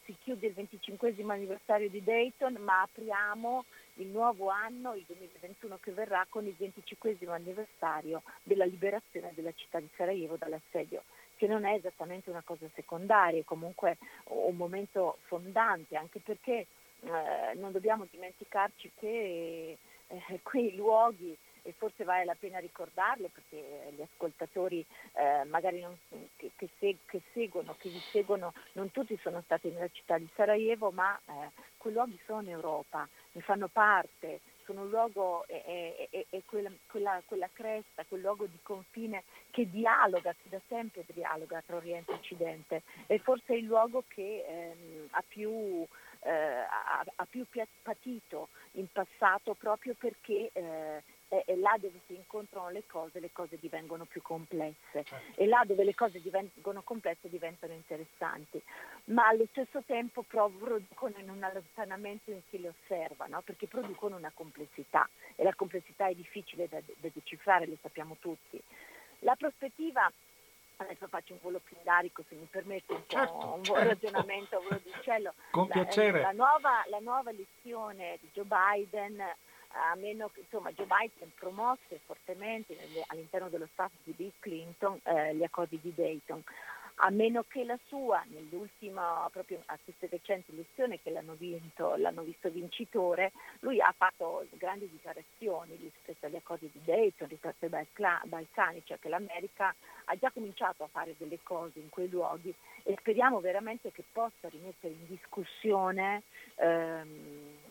si chiude il 25 anniversario di Dayton, ma apriamo il nuovo anno, il 2021 che verrà, con il 25 anniversario della liberazione della città di Sarajevo dall'assedio che non è esattamente una cosa secondaria, è comunque un momento fondante, anche perché eh, non dobbiamo dimenticarci che eh, quei luoghi e forse vale la pena ricordarlo perché gli ascoltatori eh, magari non, che, che, seg- che, seguono, che vi seguono, non tutti sono stati nella città di Sarajevo, ma eh, quei luoghi sono in Europa, ne fanno parte, sono un luogo, è, è, è quella, quella, quella, cresta, quel luogo di confine che dialoga, che da sempre dialoga tra Oriente e Occidente, è forse il luogo che ehm, ha più eh, ha, più patito in passato proprio perché eh, è, è, là dove si incontrano le cose, le cose divengono più complesse certo. e là dove le cose divengono complesse diventano interessanti, ma allo stesso tempo producono in un allontanamento in chi le osserva, no? perché producono una complessità e la complessità è difficile da, da decifrare, lo sappiamo tutti. La prospettiva adesso faccio un volo pindarico se mi permette un, certo, un certo. ragionamento a volo di uccello. Con la, piacere. La nuova, la nuova elezione di Joe Biden a meno che insomma Joe Biden promosse fortemente all'interno dello staff di Bill Clinton eh, gli accordi di Dayton. A meno che la sua, nell'ultima, proprio a queste recenti elezioni che l'hanno, vinto, l'hanno visto vincitore, lui ha fatto grandi dichiarazioni rispetto agli accordi di Dayton, rispetto ai Balcani, cioè che l'America ha già cominciato a fare delle cose in quei luoghi e speriamo veramente che possa rimettere in discussione ehm,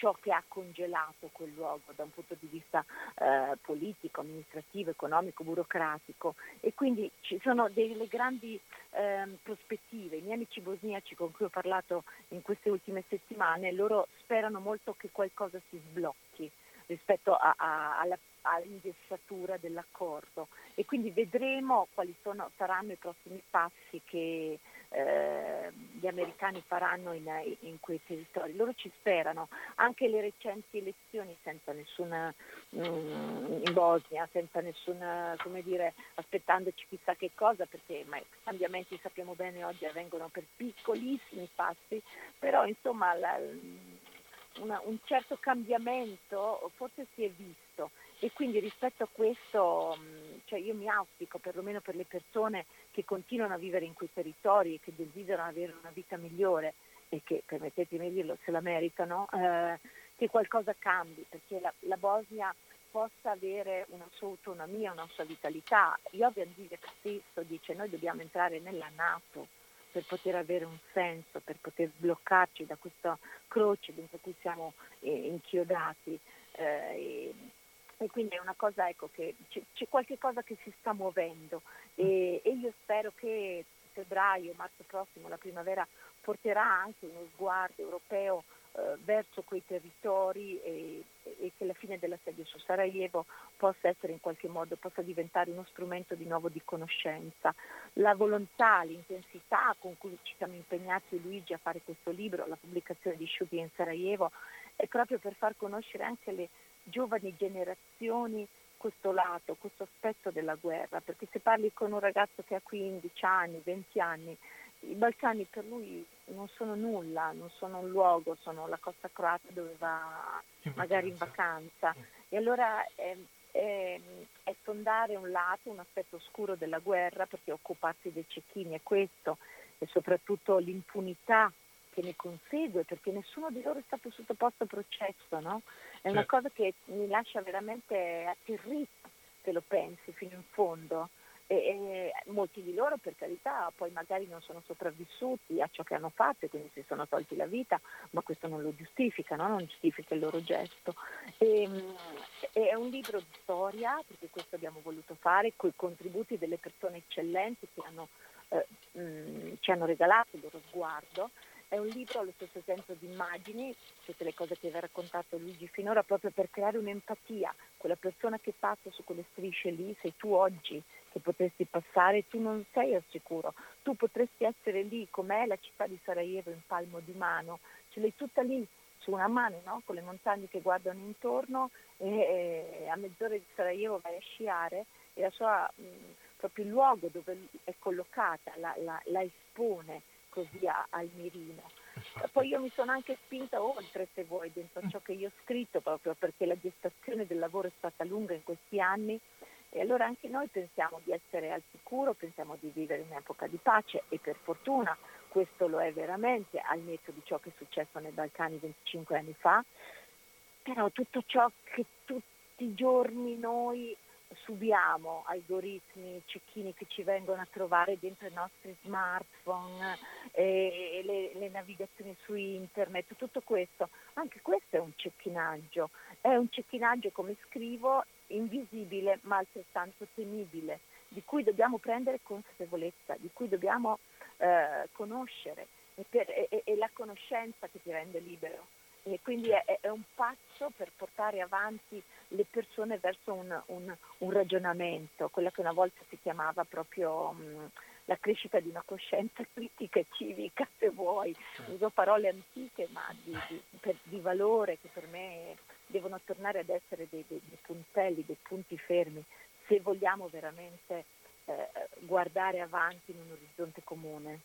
ciò che ha congelato quel luogo da un punto di vista eh, politico, amministrativo, economico, burocratico e quindi ci sono delle grandi eh, prospettive. I miei amici bosniaci con cui ho parlato in queste ultime settimane, loro sperano molto che qualcosa si sblocchi rispetto a, a, alla, all'ingessatura dell'accordo e quindi vedremo quali sono, saranno i prossimi passi che eh, gli americani faranno in, in, quei territori. Loro ci sperano, anche le recenti elezioni senza nessuna mm, in Bosnia, senza nessuna, come dire, aspettandoci chissà che cosa, perché ma, i cambiamenti sappiamo bene oggi avvengono per piccolissimi passi, però insomma la, una, un certo cambiamento forse si è visto e quindi rispetto a questo mm, cioè io mi auspico perlomeno per le persone che continuano a vivere in quei territori e che desiderano avere una vita migliore e che, permettetemi di dirlo, se la meritano, eh, che qualcosa cambi, perché la, la, Bosnia possa avere una sua autonomia, una sua vitalità. Jovan Divek stesso dice noi dobbiamo entrare nella Nato per poter avere un senso, per poter sbloccarci da questa croce dentro cui siamo eh, inchiodati. Eh, e quindi è una cosa ecco, che c'è, c'è qualche cosa che si sta muovendo e, e io spero che febbraio, marzo prossimo, la primavera porterà anche uno sguardo europeo eh, verso quei territori e, e, che la fine dell'assedio su Sarajevo possa essere in qualche modo, possa diventare uno strumento di nuovo di conoscenza. La volontà, l'intensità con cui ci siamo impegnati Luigi a fare questo libro, la pubblicazione di Sciubi in Sarajevo, è proprio per far conoscere anche le giovani generazioni questo lato, questo aspetto della guerra, perché se parli con un ragazzo che ha 15 anni, 20 anni, i Balcani per lui non sono nulla, non sono un luogo, sono la costa croata dove va in magari in vacanza. E allora è, è, è sondare un lato, un aspetto oscuro della guerra, perché occuparsi dei cecchini è questo, e soprattutto l'impunità che ne consegue, perché nessuno di loro è stato sottoposto a processo, no? È una cosa che mi lascia veramente atterrita se lo pensi fino in fondo. E, e, molti di loro per carità poi magari non sono sopravvissuti a ciò che hanno fatto e quindi si sono tolti la vita, ma questo non lo giustifica, no? non giustifica il loro gesto. E, ehm, è un libro di storia, perché questo abbiamo voluto fare, con i contributi delle persone eccellenti che hanno, eh, mh, ci hanno regalato il loro sguardo è un libro allo stesso tempo di immagini, tutte le cose che ha raccontato Luigi finora, proprio per creare un'empatia. Quella persona che passa su quelle strisce lì, sei tu oggi che potresti passare, tu non sei al sicuro. Tu potresti essere lì, com'è la città di Sarajevo in palmo di mano, ce l'hai tutta lì su una mano, no? con le montagne che guardano intorno e, e a mezz'ora di Sarajevo vai a sciare e la sua, mh, proprio il luogo dove è collocata la, la, la espone così a, al mirino. Poi io mi sono anche spinta oltre, se vuoi, dentro ciò che io ho scritto, proprio perché la gestazione del lavoro è stata lunga in questi anni e allora anche noi pensiamo di essere al sicuro, pensiamo di vivere in un'epoca di pace e per fortuna questo lo è veramente al netto di ciò che è successo nei Balcani 25 anni fa, però tutto ciò che tutti i giorni noi subiamo algoritmi, cecchini che ci vengono a trovare dentro i nostri smartphone, eh, le, le, navigazioni su internet, tutto questo, anche questo è un cecchinaggio, è un cecchinaggio come scrivo invisibile ma altrettanto temibile, di cui dobbiamo prendere consapevolezza, di cui dobbiamo eh, conoscere, è, per, è, è la conoscenza che ti rende libero. E quindi è, è, un passo per portare avanti le persone verso un, un, un ragionamento, quella che una volta si chiamava proprio mh, la crescita di una coscienza <laughs> critica e civica, se vuoi. Certo. Uso parole antiche ma di, di, per, di, valore che per me devono tornare ad essere dei, dei, dei puntelli, dei punti fermi, se vogliamo veramente eh, guardare avanti in un orizzonte comune.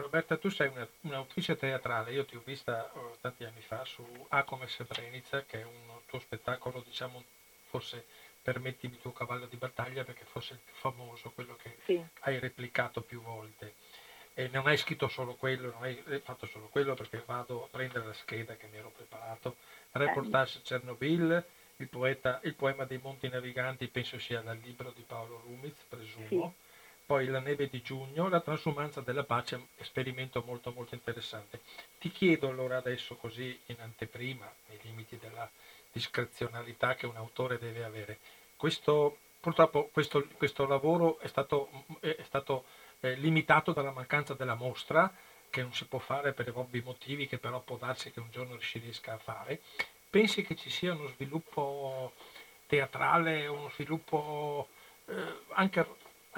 Roberta, tu sei una, un'autrice teatrale, io ti ho vista oh, tanti anni fa su A come Srebrenica, che è un tuo spettacolo, diciamo, forse permettimi il tuo cavallo di battaglia perché fosse il più famoso, quello che sì. hai replicato più volte. E non hai scritto solo quello, non hai fatto solo quello perché vado a prendere la scheda che mi ero preparato. Reportage Chernobyl, il, poeta, il poema dei Monti Naviganti, penso sia dal libro di Paolo Rumiz, presumo. Sì. Poi La neve di giugno, La transumanza della pace, esperimento molto molto interessante. Ti chiedo allora adesso così in anteprima, nei limiti della discrezionalità che un autore deve avere. Questo, purtroppo questo, questo lavoro è stato, è stato eh, limitato dalla mancanza della mostra, che non si può fare per ovvi motivi, che però può darsi che un giorno si riesca a fare. Pensi che ci sia uno sviluppo teatrale, uno sviluppo eh, anche,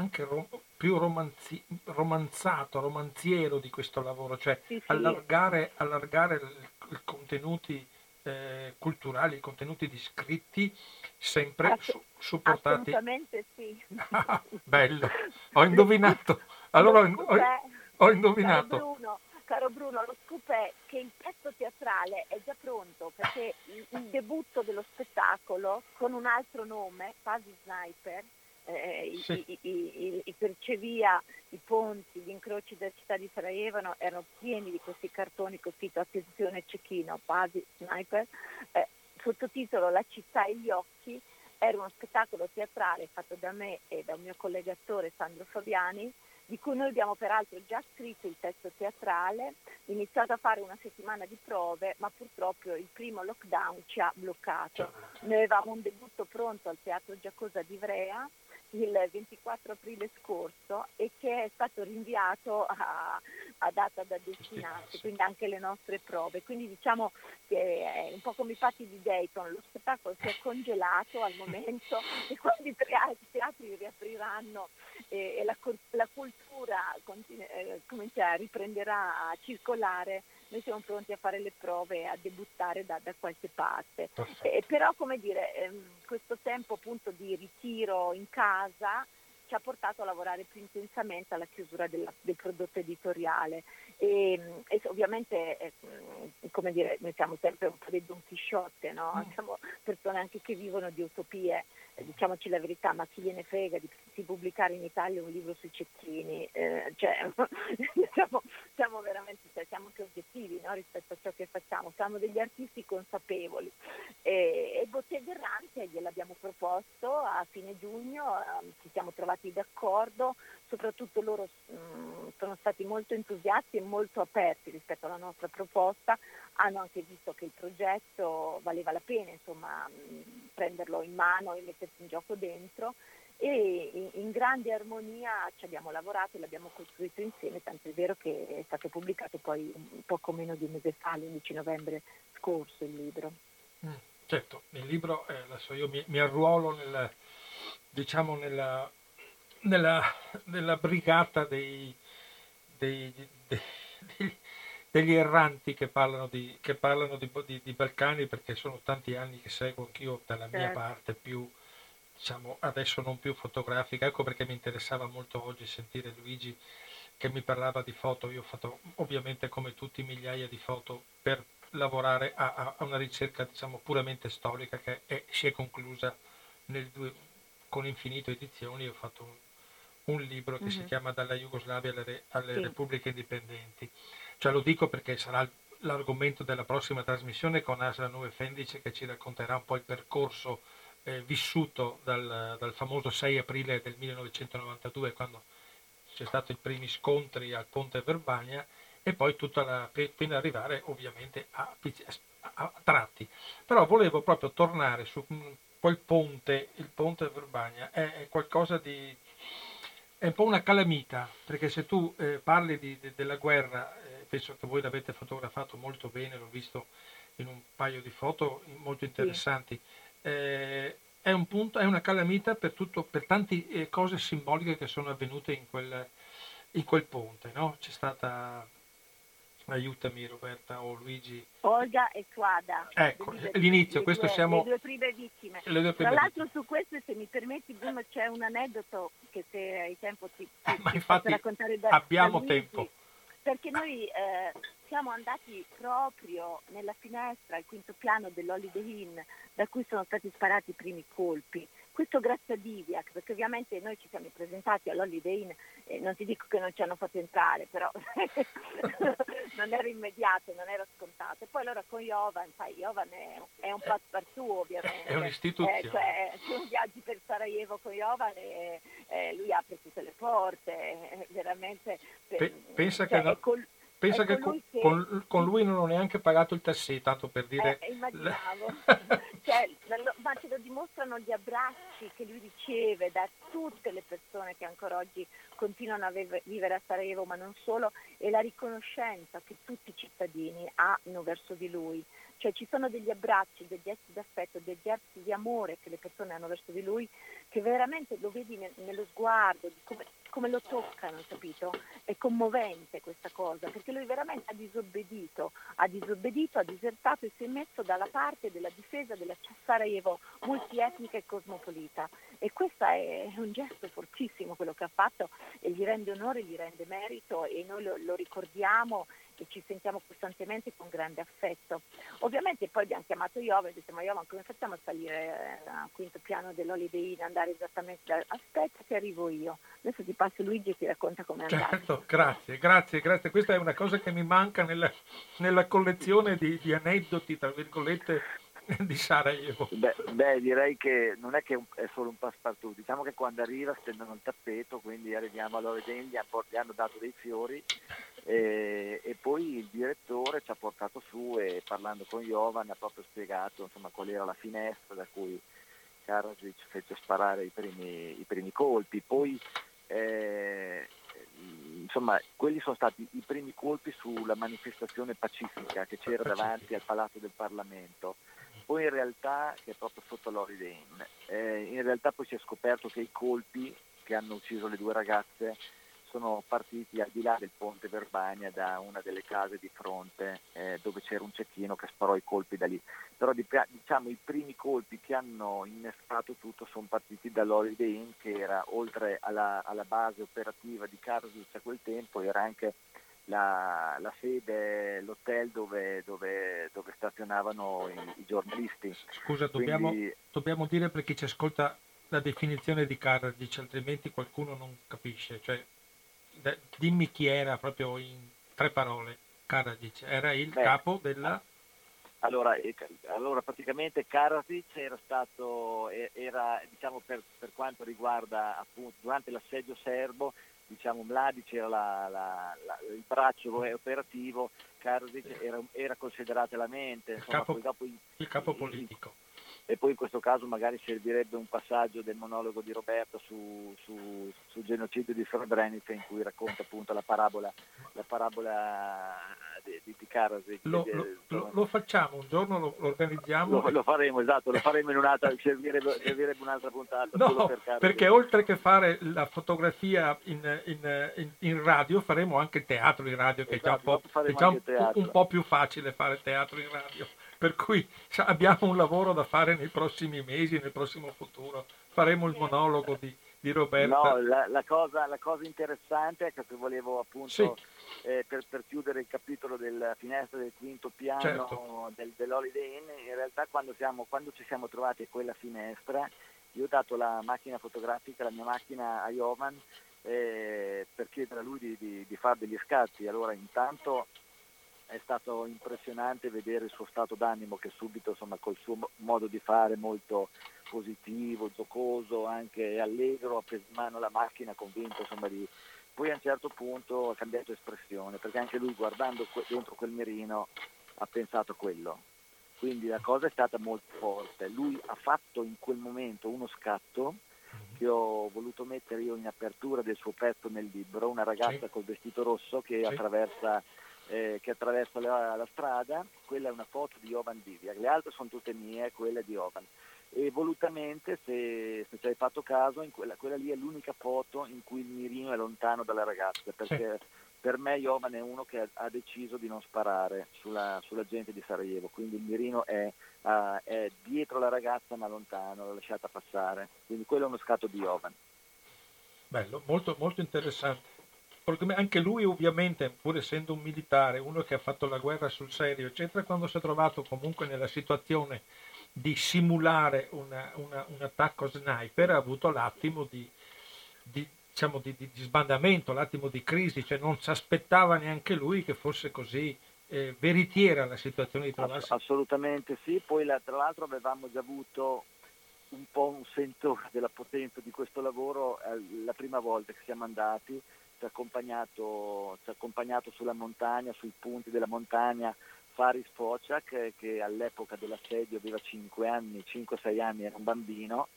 anche rom- più romanzi- romanzato, romanziero di questo lavoro, cioè sì, sì. allargare, allargare i contenuti eh, culturali, i contenuti di scritti sempre Ass- su- supportati. Assolutamente sì. <laughs> bello, ho indovinato. Allora ho, ho, indovinato. Caro Bruno, caro Bruno, lo scoop è che il testo teatrale è già pronto perché il, il debutto dello spettacolo con un altro nome, Fasi Sniper, eh, sì. i, i, i, percevia, i ponti, gli incroci della città di Sarajevo erano pieni di questi cartoni con scritto attenzione cecchino, Pasi, sniper, eh, sottotitolo La città e gli occhi, era uno spettacolo teatrale fatto da me e da un mio collega attore Sandro Fabiani, di cui noi abbiamo peraltro già scritto il testo teatrale, iniziato a fare una settimana di prove, ma purtroppo il primo lockdown ci ha bloccato. Noi avevamo un debutto pronto al Teatro Giacosa di Ivrea, il 24 aprile scorso e che è stato rinviato a, a data da destinarsi, quindi anche le nostre prove. Quindi diciamo che è un po' come i fatti di Dayton, lo spettacolo si è congelato al momento <laughs> e quando i teatri riapriranno e, e la, la, cultura continu- eh, riprenderà a circolare, noi siamo pronti a fare le prove e a debuttare da, da qualche parte. Eh, però come dire, ehm, questo tempo appunto di ritiro in casa ci ha portato a lavorare più intensamente alla chiusura della, del prodotto editoriale e, e ovviamente eh, come dire, noi siamo sempre un po' dei Don Chisciotte, no? Mm. siamo persone anche che vivono di utopie, eh, diciamoci la verità, ma chi gliene frega di, di pubblicare in Italia un libro sui cecchini, eh, cioè, <laughs> siamo, siamo, veramente, cioè, siamo anche oggettivi no? rispetto a ciò che facciamo, siamo degli artisti consapevoli e, e Bottega Errante gliel'abbiamo proposto a fine giugno, eh, ci siamo trovati d'accordo, soprattutto loro mh, mm, sono stati molto entusiasti e molto aperti rispetto alla nostra proposta, hanno anche visto che il progetto valeva la pena insomma, mh, prenderlo in mano e mettersi in gioco dentro e in, grande armonia ci abbiamo lavorato e l'abbiamo costruito insieme, tanto è vero che è stato pubblicato poi un poco meno di un mese fa, l'11 novembre scorso il libro. Mm, certo, il libro, eh, adesso io mi, mi arruolo nel, diciamo nella, nella, nella brigata dei, dei, dei, degli erranti che parlano, di, che parlano di, di, di, Balcani perché sono tanti anni che seguo anch'io dalla mia certo. parte più diciamo adesso non più fotografica. Ecco perché mi interessava molto oggi sentire Luigi che mi parlava di foto. Io ho fatto ovviamente come tutti migliaia di foto per lavorare a, a una ricerca diciamo puramente storica che è, si è conclusa nel, con infinito edizioni. Ho fatto un, libro che mm-hmm. si chiama Dalla Jugoslavia alle, alle sì. repubbliche indipendenti. Cioè lo dico perché sarà l'argomento della prossima trasmissione con Asla Nue Fendice che ci racconterà un po' il percorso eh, vissuto dal, dal, famoso 6 aprile del 1992 quando c'è stato i primi scontri al ponte Verbania e poi tutta la, fino ad arrivare ovviamente a, a, a, tratti. Però volevo proprio tornare su quel ponte, il ponte Verbania, è, è qualcosa di è un po' una calamita, perché se tu eh, parli di, de, della guerra, eh, penso che voi l'avete fotografato molto bene, l'ho visto in un paio di foto molto interessanti, eh, è, un punto, è una calamita per, tutto, per tante eh, cose simboliche che sono avvenute in quel, in quel ponte. No? C'è stata Aiutami Roberta o Luigi. Olga e Suada. Ecco, l'inizio, questo due, siamo... Le due prime vittime. Due prime Tra l'altro vittime. su questo, se mi permetti, Bruno, c'è un aneddoto che se hai tempo ti, ti, eh, Ma infatti raccontare da, abbiamo da tempo. perché noi eh, siamo andati proprio nella finestra al quinto piano dell'Holiday Inn da cui sono stati sparati i primi colpi. Questo grazie a Diviac, perché ovviamente noi ci siamo presentati all'Holiday Inn e non ti dico che non ci hanno fatto entrare, però <laughs> non era immediato, non era scontato. E poi allora con Jovan, sai, Jovan è, è un passepartout ovviamente. È un'istituzione. Eh, cioè, tu viaggi per Sarajevo con Jovan e eh, lui apre tutte le porte, veramente... Per, pensa cioè, che... No. Col, Pensa che con, che con, con, lui non ho neanche pagato il tassì, tanto per dire... Eh, immaginavo. <laughs> cioè, ma ce lo dimostrano gli abbracci che lui riceve da tutte le persone che ancora oggi continuano a vivere a Sarajevo, ma non solo, e la riconoscenza che tutti i cittadini hanno verso di lui. Cioè ci sono degli abbracci, degli gesti d'affetto, degli gesti di amore che le persone hanno verso di lui, che veramente lo vedi nello sguardo, di come come lo toccano, capito? È commovente questa cosa, perché lui veramente ha disobbedito, ha disobbedito, ha disertato e si è messo dalla parte della difesa della Sarajevo multietnica e cosmopolita. E questo è un gesto fortissimo quello che ha fatto e gli rende onore, gli rende merito e noi lo, lo ricordiamo e ci sentiamo costantemente con grande affetto. Ovviamente poi abbiamo chiamato Iova e detto ma Iova come facciamo a salire al quinto piano dell'Holiday Inn, andare esattamente da... aspetta che arrivo io. Adesso ti passo Luigi e ti racconta come è andato. Certo, grazie, grazie, grazie. Questa è una cosa che mi manca nella, nella collezione di, di aneddoti, tra virgolette, <laughs> di Sarajevo? Beh, beh, direi che non è che è solo un passepartout, diciamo che quando arriva stendono il tappeto, quindi arriviamo all'Oreden, gli, gli hanno dato dei fiori e, e, poi il direttore ci ha portato su e parlando con Jovan ha proprio spiegato insomma, qual era la finestra da cui Karadzic fece sparare i primi, i primi colpi. Poi eh, insomma, quelli sono stati i primi colpi sulla manifestazione pacifica che c'era davanti al Palazzo del Parlamento poi in realtà, che è proprio sotto l'Holiday eh, in realtà poi si è scoperto che i colpi che hanno ucciso le due ragazze sono partiti al di là del ponte Verbania da una delle case di fronte eh, dove c'era un cecchino che sparò i colpi da lì. Però diciamo i primi colpi che hanno innescato tutto sono partiti dall'Holiday Inn che era oltre alla, alla base operativa di Karlsruhe a quel tempo era anche la, la sede, l'hotel dove, dove, dove stazionavano i, i, giornalisti. Scusa, dobbiamo, Quindi... dobbiamo, dire per chi ci ascolta la definizione di Karadzic, altrimenti qualcuno non capisce. Cioè, dimmi chi era proprio in tre parole. Karadzic era il Beh, capo della... Allora, allora, praticamente Karadzic era stato, era, diciamo per, per quanto riguarda appunto durante l'assedio serbo, diciamo Mladic era la, la, la, il braccio operativo, Karovic era, era considerato la mente, insomma, il, capo, dopo, il capo politico e poi in questo caso magari servirebbe un passaggio del monologo di Roberto su, su, sul genocidio di Srebrenica in cui racconta appunto la parabola, la parabola di, di, di Karasik. Lo, lo, lo, facciamo, un giorno lo, lo organizziamo. Lo, faremo, esatto, lo faremo in un'altra, servirebbe, servirebbe un'altra puntata. No, per perché oltre che fare la fotografia in, in, in, in, radio, faremo anche teatro in radio, che esatto, è già, un po', un, un po' più facile fare teatro in radio per cui abbiamo un lavoro da fare nei prossimi mesi, nel prossimo futuro. Faremo il monologo di, di Roberta. No, la, la, cosa, la, cosa, interessante è che volevo appunto, sì. eh, per, per, chiudere il capitolo della finestra del quinto piano certo. del, dell'Holiday Inn, in realtà quando, siamo, quando, ci siamo trovati a quella finestra, io ho dato la macchina fotografica, la mia macchina a Jovan, eh, per chiedere a lui di, di, di fare degli scatti. Allora intanto è stato impressionante vedere il suo stato d'animo che subito insomma, col suo modo di fare molto positivo, giocoso, anche allegro, ha preso in mano la macchina convinto insomma, di... Poi a un certo punto ha cambiato espressione perché anche lui guardando dentro quel mirino ha pensato a quello. Quindi la cosa è stata molto forte. Lui ha fatto in quel momento uno scatto che ho voluto mettere io in apertura del suo pezzo nel libro, una ragazza sì. col vestito rosso che sì. attraversa eh, che attraversa la, la, strada, quella è una foto di Jovan Diviak, le altre sono tutte mie, quelle di Jovan. E volutamente, se, se ci hai fatto caso, quella, quella, lì è l'unica foto in cui il mirino è lontano dalla ragazza, perché sì. per me Jovan è uno che ha, ha deciso di non sparare sulla, sulla, gente di Sarajevo, quindi il mirino è, uh, è dietro la ragazza ma lontano, l'ha lasciata passare, quindi quello è uno scatto di Jovan. Bello, molto, molto interessante. Anche lui ovviamente, pur essendo un militare, uno che ha fatto la guerra sul serio, eccetera, quando si è trovato comunque nella situazione di simulare una, una, un attacco sniper, ha avuto l'attimo di, di, diciamo, di, di, sbandamento, l'attimo di crisi, cioè non si aspettava neanche lui che fosse così eh, veritiera la situazione di trovarsi. Assolutamente sì, poi la, tra l'altro avevamo già avuto un po' un sentore della potenza di questo lavoro eh, la prima volta che siamo andati, ci ha accompagnato, accompagnato sulla montagna, sui punti della montagna Faris Fociak eh, che all'epoca dell'assedio aveva 5 anni, 5-6 anni, era un bambino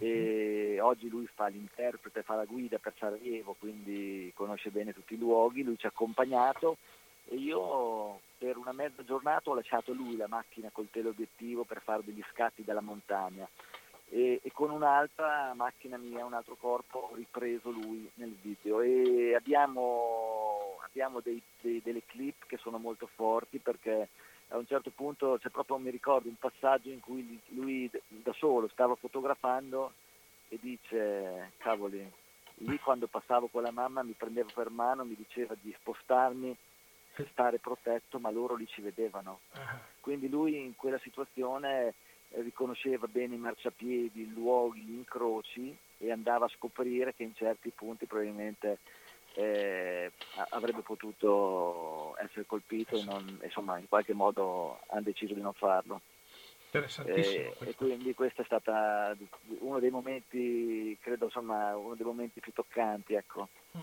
e oggi lui fa l'interprete, fa la guida per Sarajevo, quindi conosce bene tutti i luoghi, lui ci ha accompagnato e io per una mezza giornata ho lasciato lui la macchina col teleobiettivo per fare degli scatti dalla montagna e, e, con un'altra macchina mia, un altro corpo, ripreso lui nel video e abbiamo, abbiamo dei, dei, delle clip che sono molto forti perché a un certo punto c'è proprio, mi ricordo, un passaggio in cui lui da solo stava fotografando e dice, cavoli, lì quando passavo con la mamma mi prendeva per mano, mi diceva di spostarmi per stare protetto, ma loro lì ci vedevano. Ah. Quindi lui in quella situazione riconosceva bene i marciapiedi, i luoghi, gli incroci e andava a scoprire che in certi punti probabilmente eh, avrebbe potuto essere colpito e non, insomma in qualche modo hanno deciso di non farlo. Interessantissimo. E, e, quindi questo è stato uno dei momenti, credo insomma, uno dei momenti più toccanti. Ecco. Mm.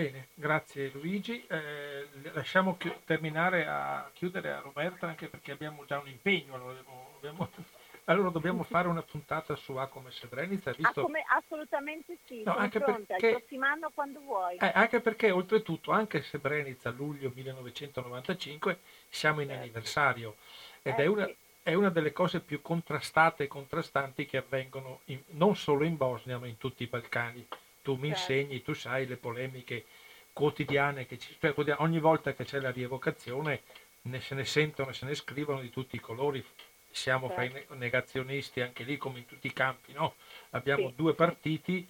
Bene, grazie Luigi. Eh, lasciamo chi- terminare a chiudere a Roberta anche perché abbiamo già un impegno. Allora, abbiamo, <laughs> allora dobbiamo fare una puntata su A come Srebrenica. Visto... come, assolutamente sì, no, anche pronta, perché, il prossimo anno quando vuoi. Eh, anche perché oltretutto anche Srebrenica luglio 1995 siamo in certo. anniversario ed eh, è, una, sì. è, una, delle cose più contrastate e contrastanti che avvengono in, non solo in Bosnia ma in tutti i Balcani tu mi certo. insegni, tu sai le polemiche quotidiane che ci, cioè, ogni volta che c'è la rievocazione ne, se ne sentono, se ne scrivono di tutti i colori, siamo certo. fra i negazionisti anche lì come in tutti i campi, no? Abbiamo sì. due partiti,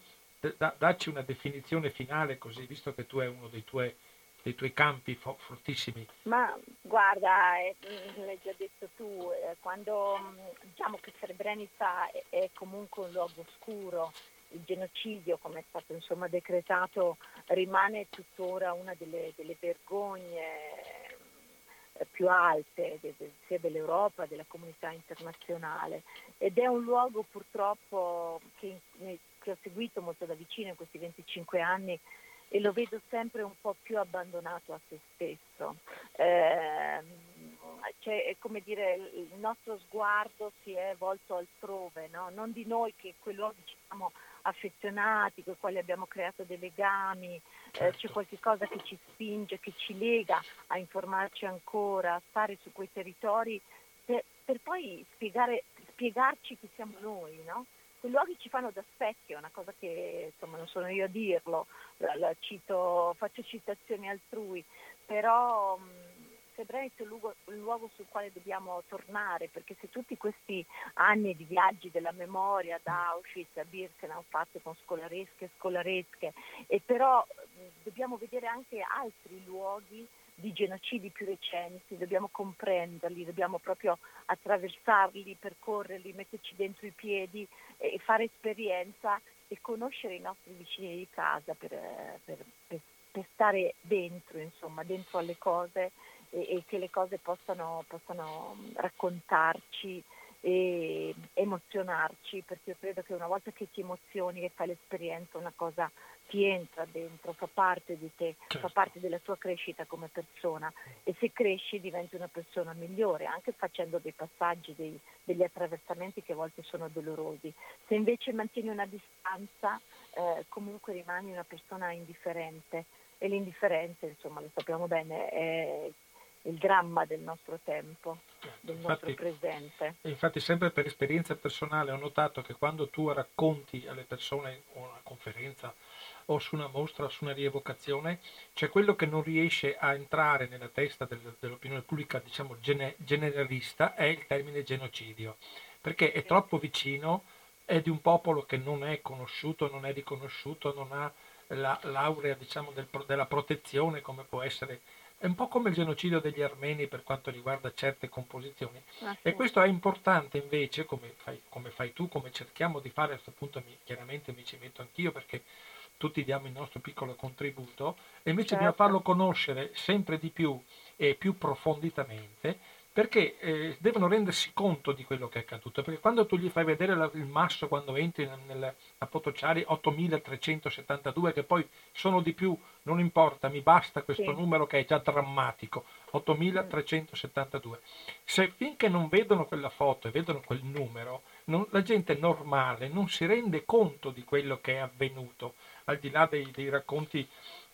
da, dacci una definizione finale così, visto che tu hai uno dei tuoi, dei tuoi campi fortissimi. Ma guarda, eh, l'hai già detto tu, eh, quando diciamo che Srebrenica è, è comunque un luogo oscuro, il genocidio, come è stato insomma, decretato, rimane tuttora una delle, delle vergogne eh, più alte de, de, sia dell'Europa, della comunità internazionale ed è un luogo purtroppo che, che ho seguito molto da vicino in questi 25 anni e lo vedo sempre un po' più abbandonato a se stesso. Eh, cioè, come dire, il nostro sguardo si è volto altrove, no? non di noi che quei luoghi ci siamo affezionati, con i quali abbiamo creato dei legami, eh, certo. c'è qualcosa che ci spinge, che ci lega a informarci ancora, a stare su quei territori per, per poi spiegare, spiegarci chi siamo noi, no? Quei luoghi ci fanno da specchio, è una cosa che insomma non sono io a dirlo, la, la cito, faccio citazioni altrui, però mh, Srebrenica è un luogo, sul quale dobbiamo tornare, perché se tutti questi anni di viaggi della memoria da Auschwitz a Birkenau fatti con scolaresche e scolaresche, e però dobbiamo vedere anche altri luoghi di genocidi più recenti, dobbiamo comprenderli, dobbiamo proprio attraversarli, percorrerli, metterci dentro i piedi e fare esperienza e conoscere i nostri vicini di casa per, per, per, per stare dentro, insomma, dentro alle cose e, e che le cose possano, possano raccontarci e emozionarci, perché io credo che una volta che ti emozioni e fai l'esperienza una cosa ti entra dentro, fa parte di te, certo. fa parte della tua crescita come persona e se cresci diventi una persona migliore, anche facendo dei passaggi, dei, degli attraversamenti che a volte sono dolorosi. Se invece mantieni una distanza, eh, comunque rimani una persona indifferente e l'indifferenza, insomma, lo sappiamo bene, è il dramma del nostro tempo, del infatti, nostro presente. Infatti sempre per esperienza personale ho notato che quando tu racconti alle persone o una conferenza o su una mostra o su una rievocazione, c'è quello che non riesce a entrare nella testa del, dell'opinione pubblica, diciamo gene, generalista, è il termine genocidio, perché è troppo vicino, è di un popolo che non è conosciuto, non è riconosciuto, non ha la laurea diciamo, del, della protezione, come può essere è un po' come il genocidio degli armeni per quanto riguarda certe composizioni. Ah, sì. E questo è importante invece, come fai, come fai, tu, come cerchiamo di fare, a questo punto mi, chiaramente mi ci metto anch'io perché tutti diamo il nostro piccolo contributo, e invece certo. bisogna farlo conoscere sempre di più e più profonditamente perché eh, devono rendersi conto di quello che è accaduto, perché quando tu gli fai vedere la, il masso quando entri nella Potociari 8372, che poi sono di più, non importa, mi basta questo sì. numero che è già drammatico, 8372. Se finché non vedono quella foto e vedono quel numero, non, la gente normale non si rende conto di quello che è avvenuto, al di là dei, dei racconti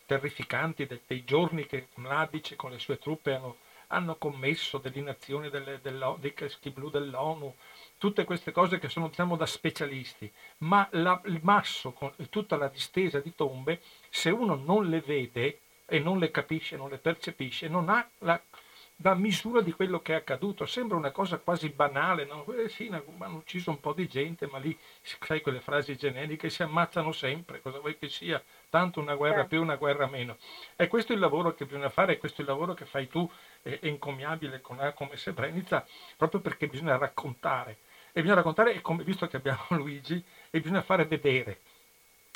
terrificanti dei, dei giorni che Mladic con le sue truppe hanno hanno commesso dell'inazione delle, dei caschi blu dell'ONU, tutte queste cose che sono diciamo da specialisti, ma la, il masso con tutta la distesa di tombe, se uno non le vede e non le capisce, non le percepisce, non ha la, la misura di quello che è accaduto. Sembra una cosa quasi banale, no? Eh sì, hanno ucciso un po' di gente, ma lì, sai, quelle frasi generiche si ammazzano sempre, cosa vuoi che sia, tanto una guerra più, una guerra meno. E questo è il lavoro che bisogna fare, è questo il lavoro che fai tu, è, A come Srebrenica, proprio perché bisogna raccontare. E bisogna raccontare, come, visto che abbiamo <laughs> Luigi, e bisogna fare vedere.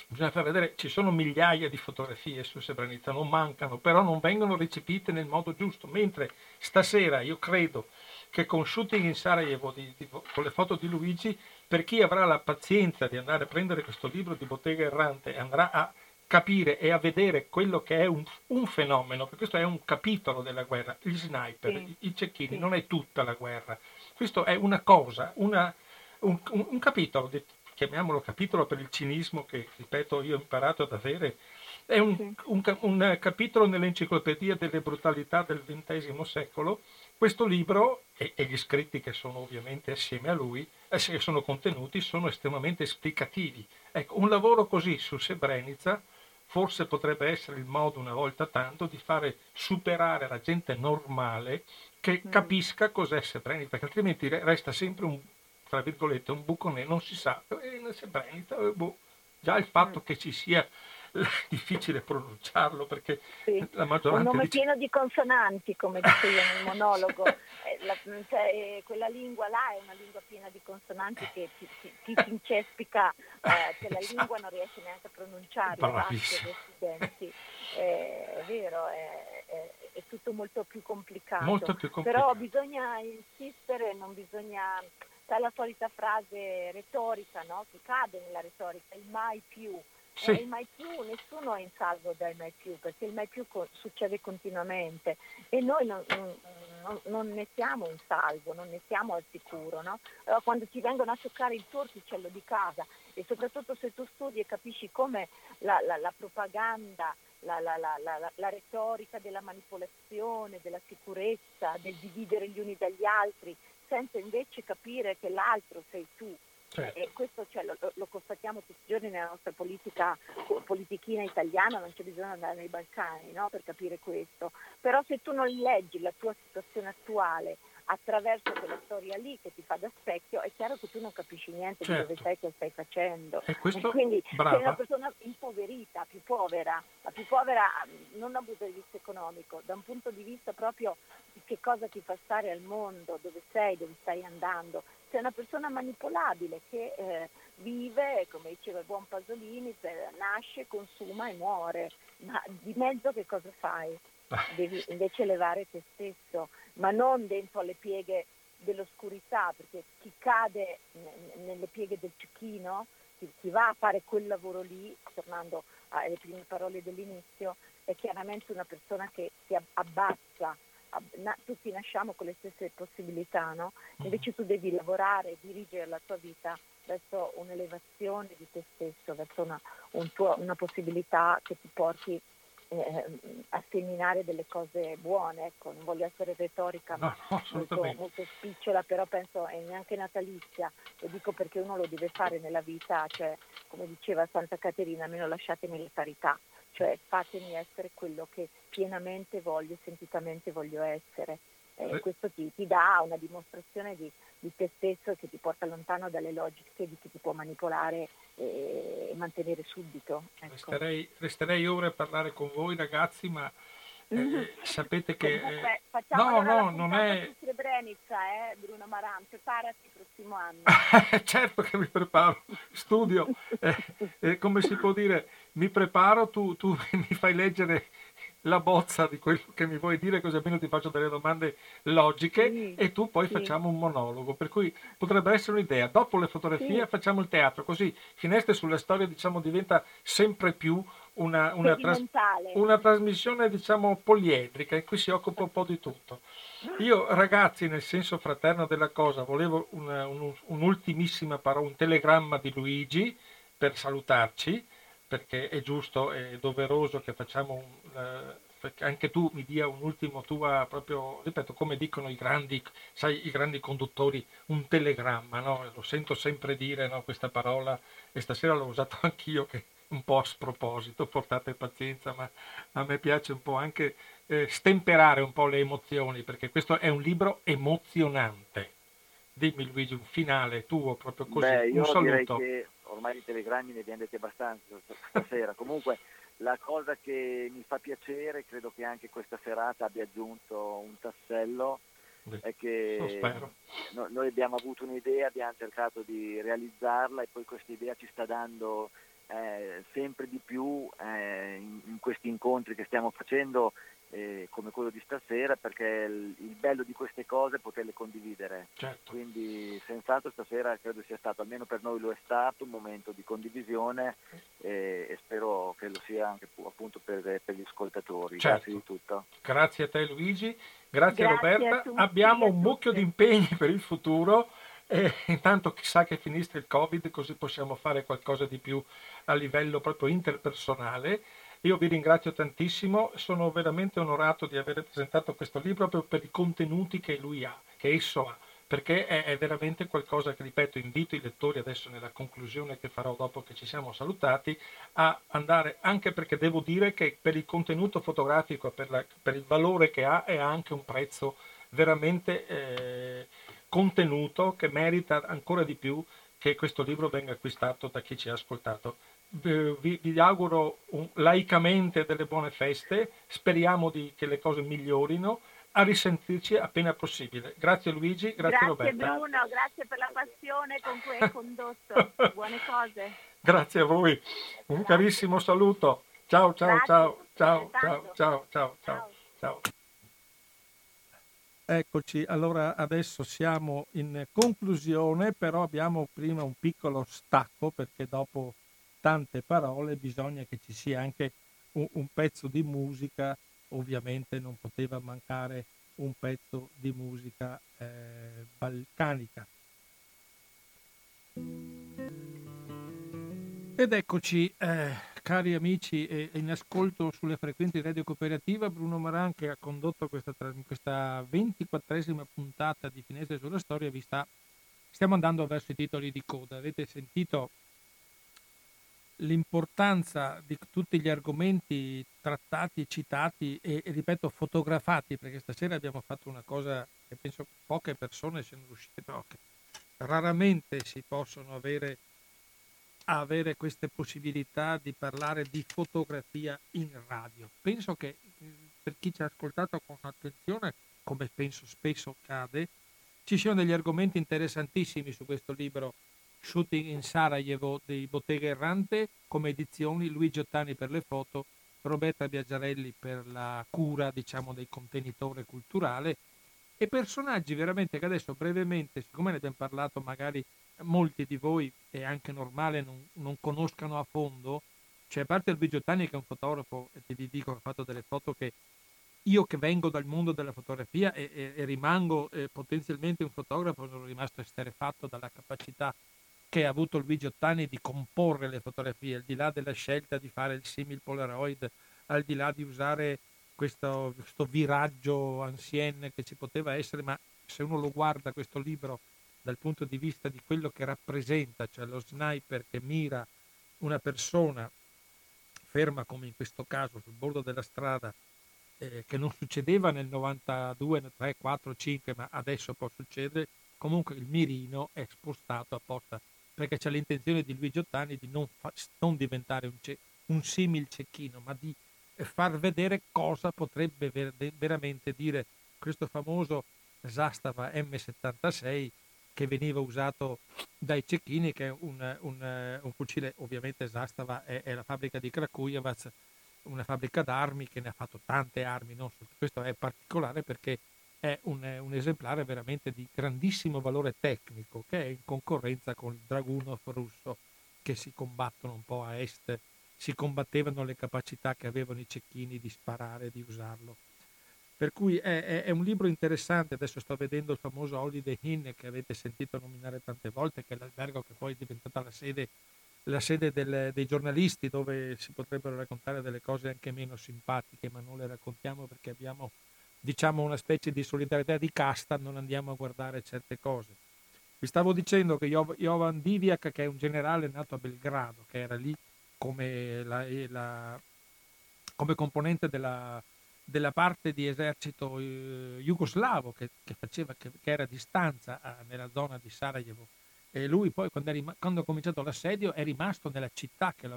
Bisogna far vedere, ci sono migliaia di fotografie su Srebrenica, non mancano, però non vengono recepite nel modo giusto. Mentre stasera io credo che con Shooting in Sarajevo, di, di, con le foto di Luigi, per chi avrà la pazienza di andare a prendere questo libro di Bottega Errante e andrà a capire e a vedere quello che è un, un, fenomeno, perché questo è un capitolo della guerra, gli sniper, sì. i, i cecchini, sì. non è tutta la guerra, questo è una cosa, una, un, un, un, capitolo, chiamiamolo capitolo per il cinismo che, ripeto, io ho imparato ad avere, è un, sì. un capitolo nell'enciclopedia delle brutalità del XX secolo, questo libro e, e, gli scritti che sono ovviamente assieme a lui, eh, sono contenuti, sono estremamente esplicativi. Ecco, un lavoro così su Srebrenica forse potrebbe essere il modo una volta tanto di fare superare la gente normale che mm. capisca cos'è Srebrenica, perché altrimenti resta sempre un, tra virgolette, un buco nero, non si sa, eh, Srebrenica, eh, boh. già il fatto mm. che ci sia <laughs> difficile pronunciarlo perché sì. la maggioranza... Un nome dice... pieno di consonanti, come dico io nel monologo. <laughs> Eh, la, cioè, eh, quella lingua là è una lingua piena di consonanti che ti, ti, ti incespica, eh, che la lingua non riesce neanche a pronunciare. Eh, è vero, è, è, è, tutto molto più complicato. Molto più complicato. Però bisogna insistere, non bisogna... Sai la solita frase retorica, no? Che cade nella retorica, il mai più sì. il mai più, nessuno è in salvo dal mai più, perché il mai più co- succede continuamente e noi non, non, non, ne siamo in salvo, non ne siamo al sicuro. No? Allora, quando ti vengono a toccare il tuo orticello di casa e soprattutto se tu studi e capisci come la, la, la propaganda, la, la, retorica della manipolazione, della sicurezza, del dividere gli uni dagli altri, senza invece capire che l'altro sei tu Certo. E questo cioè, lo, lo, constatiamo tutti i giorni nella nostra politica, politichina italiana, non c'è bisogno di andare nei Balcani no? per capire questo. Però se tu non leggi la tua situazione attuale attraverso quella storia lì che ti fa da specchio, è chiaro che tu non capisci niente certo. di dove sei, che stai facendo. E, questo, e quindi brava. sei una persona impoverita, più povera, ma più povera non da un punto di vista economico, da un punto di vista proprio di che cosa ti fa stare al mondo, dove sei, dove stai andando sei una persona manipolabile che eh, vive, come diceva il buon Pasolini, per, nasce, consuma e muore. Ma di mezzo che cosa fai? Ah. Devi invece elevare te stesso, ma non dentro alle pieghe dell'oscurità, perché chi cade nelle pieghe del cecchino, chi, chi va a fare quel lavoro lì, tornando alle prime parole dell'inizio, è chiaramente una persona che si abbassa tutti nasciamo con le stesse possibilità, no? Mm. Invece tu devi lavorare, dirigere la tua vita verso un'elevazione di te stesso, verso una, un tuo, una possibilità che ti porti eh, a seminare delle cose buone, ecco, non voglio essere retorica, no, ma molto, molto, spicciola, però penso è neanche natalizia, lo dico perché uno lo deve fare nella vita, cioè come diceva Santa Caterina, almeno lasciatemi le carità, cioè fatemi essere quello che pienamente voglio, sentitamente voglio essere. Eh, questo ti, ti, dà una dimostrazione di, di, te stesso che ti porta lontano dalle logiche di chi ti può manipolare e, e mantenere subito. Ecco. Resterei, resterei, ore a parlare con voi ragazzi, ma eh, eh sapete che... Comunque, eh, no, no, non è... Srebrenica, eh, Bruno Maran, preparati il prossimo anno. <laughs> certo che mi preparo, studio, eh, come si può dire, mi preparo, tu, tu <laughs> mi fai leggere la bozza di quello che mi vuoi dire, così almeno ti faccio delle domande logiche sì, e tu poi sì. facciamo un monologo. Per cui potrebbe essere un'idea. Dopo le fotografie sì. facciamo il teatro, così Finestre sulla storia diciamo, diventa sempre più una, una, tras- una trasmissione diciamo poliedrica in cui si occupa un po' di tutto. Io ragazzi, nel senso fraterno della cosa, volevo una, un, un'ultimissima parola, un telegramma di Luigi per salutarci perché è giusto e doveroso che facciamo un, perché anche tu mi dia un ultimo tua proprio, ripeto, come dicono i grandi, sai, i grandi conduttori, un telegramma, no? Lo sento sempre dire no, questa parola e stasera l'ho usato <laughs> anch'io che un po' a sproposito, portate pazienza, ma a me piace un po' anche eh, stemperare un po' le emozioni, perché questo è un libro emozionante. Dimmi Luigi, un finale tuo proprio così, Beh, un saluto. Che ormai di telegrammi ne abbiamo detti abbastanza stasera. Comunque la cosa che mi fa piacere, credo che anche questa serata abbia aggiunto un tassello, Beh, è che no, noi abbiamo avuto un'idea, abbiamo cercato di realizzarla e poi questa idea ci sta dando eh, sempre di più eh, in, in, questi incontri che stiamo facendo eh, come quello di stasera perché il, il, bello di queste cose è poterle condividere. Certo. Quindi senz'altro stasera credo sia stato, almeno per noi lo è stato, un momento di condivisione e, e spero che lo sia anche appunto per, per gli ascoltatori. Certo. Grazie di tutto. Grazie a te Luigi, grazie, grazie Roberta. Abbiamo un mucchio di impegni per il futuro. E intanto chissà che finisca il Covid, così possiamo fare qualcosa di più a livello proprio interpersonale. Io vi ringrazio tantissimo, sono veramente onorato di aver presentato questo libro proprio per i contenuti che lui ha, che esso ha, perché è, è veramente qualcosa che, ripeto, invito i lettori adesso nella conclusione che farò dopo che ci siamo salutati, a andare, anche perché devo dire che per il contenuto fotografico, per, la, per il valore che ha, è anche un prezzo veramente eh, contenuto che merita ancora di più che questo libro venga acquistato da chi ci ha ascoltato eh, vi, vi auguro un, laicamente delle buone feste, speriamo di, che le cose migliorino, a risentirci appena possibile. Grazie Luigi, grazie, grazie Roberta. Grazie Bruno, grazie per la passione con cui hai condotto. <laughs> Buone cose. Grazie a voi. Un grazie. carissimo saluto. Ciao ciao ciao ciao ciao ciao ciao ciao ciao. Eccoci, allora adesso siamo in conclusione, però abbiamo prima un piccolo stacco perché dopo tante parole bisogna che ci sia anche un, un pezzo di musica, ovviamente non poteva mancare un pezzo di musica eh, balcanica. Ed eccoci, eh, cari amici, eh, in ascolto sulle frequenze di Radio Cooperativa, Bruno Maran che ha condotto questa, questa 24esima puntata di Finestre sulla Storia, vi sta, stiamo andando verso i titoli di coda. Avete sentito l'importanza di tutti gli argomenti trattati, citati e, e, ripeto fotografati, perché stasera abbiamo fatto una cosa che penso poche persone siano riuscite, però che raramente si possono avere, avere queste possibilità di parlare di fotografia in radio. Penso che per chi ci ha ascoltato con attenzione, come penso spesso accade, ci siano degli argomenti interessantissimi su questo libro Shooting in Sarajevo di Bottega Errante come edizioni, Luigi Ottani per le foto, Roberta Biagiarelli per la cura diciamo, del contenitore culturale e personaggi veramente che adesso brevemente, siccome ne abbiamo parlato magari molti di voi è anche normale non, non conoscano a fondo, cioè a parte Luigi Ottani che è un fotografo e vi dico che ha fatto delle foto che io che vengo dal mondo della fotografia e, e, e rimango eh, potenzialmente un fotografo, sono rimasto esterefatto dalla capacità che ha avuto Luigi Ottani di comporre le fotografie, al di là della scelta di fare il simil Polaroid, al di là di usare questo, questo viraggio ancien che ci poteva essere, ma se uno lo guarda questo libro dal punto di vista di quello che rappresenta, cioè lo sniper che mira una persona ferma come in questo caso sul bordo della strada, eh, che non succedeva nel 92, 3, 4, 5, ma adesso può succedere, comunque il mirino è spostato apposta perché c'è l'intenzione di Luigi Ottani di non, fa, non diventare un, ce, un simil cecchino, ma di far vedere cosa potrebbe ver- veramente dire questo famoso Zastava M76 che veniva usato dai cecchini, che è un, un, un fucile, ovviamente Zastava è, è, la fabbrica di Krakujevac, una fabbrica d'armi che ne ha fatto tante armi, non questo è particolare perché è un, un, esemplare veramente di grandissimo valore tecnico che è in concorrenza con il Dragunov russo che si combattono un po' a est, si combattevano le capacità che avevano i cecchini di sparare, di usarlo. Per cui è, è, è, un libro interessante, adesso sto vedendo il famoso Holiday Inn che avete sentito nominare tante volte, che è l'albergo che poi è diventata la sede, la sede del, dei giornalisti dove si potrebbero raccontare delle cose anche meno simpatiche, ma non le raccontiamo perché abbiamo diciamo una specie di solidarietà di casta, non andiamo a guardare certe cose. Vi stavo dicendo che Jovan Diviak, che è un generale nato a Belgrado, che era lì come, la, la, come componente della, della, parte di esercito eh, jugoslavo che, che, faceva, che, che era a distanza eh, nella zona di Sarajevo. E lui poi, quando, rim- quando, ha cominciato l'assedio, è rimasto nella città che,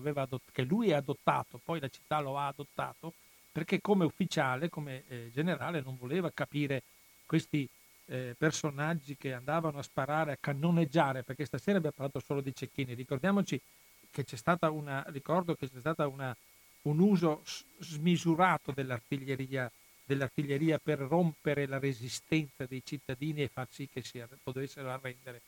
che lui ha adottato, poi la città lo ha adottato perché come ufficiale, come eh, generale, non voleva capire questi eh, personaggi che andavano a sparare, a cannoneggiare, perché stasera abbiamo parlato solo di cecchini. Ricordiamoci che c'è stata una, ricordo che c'è stato un uso smisurato dell'artiglieria, dell'artiglieria per rompere la resistenza dei cittadini e far sì che si potessero arrendere.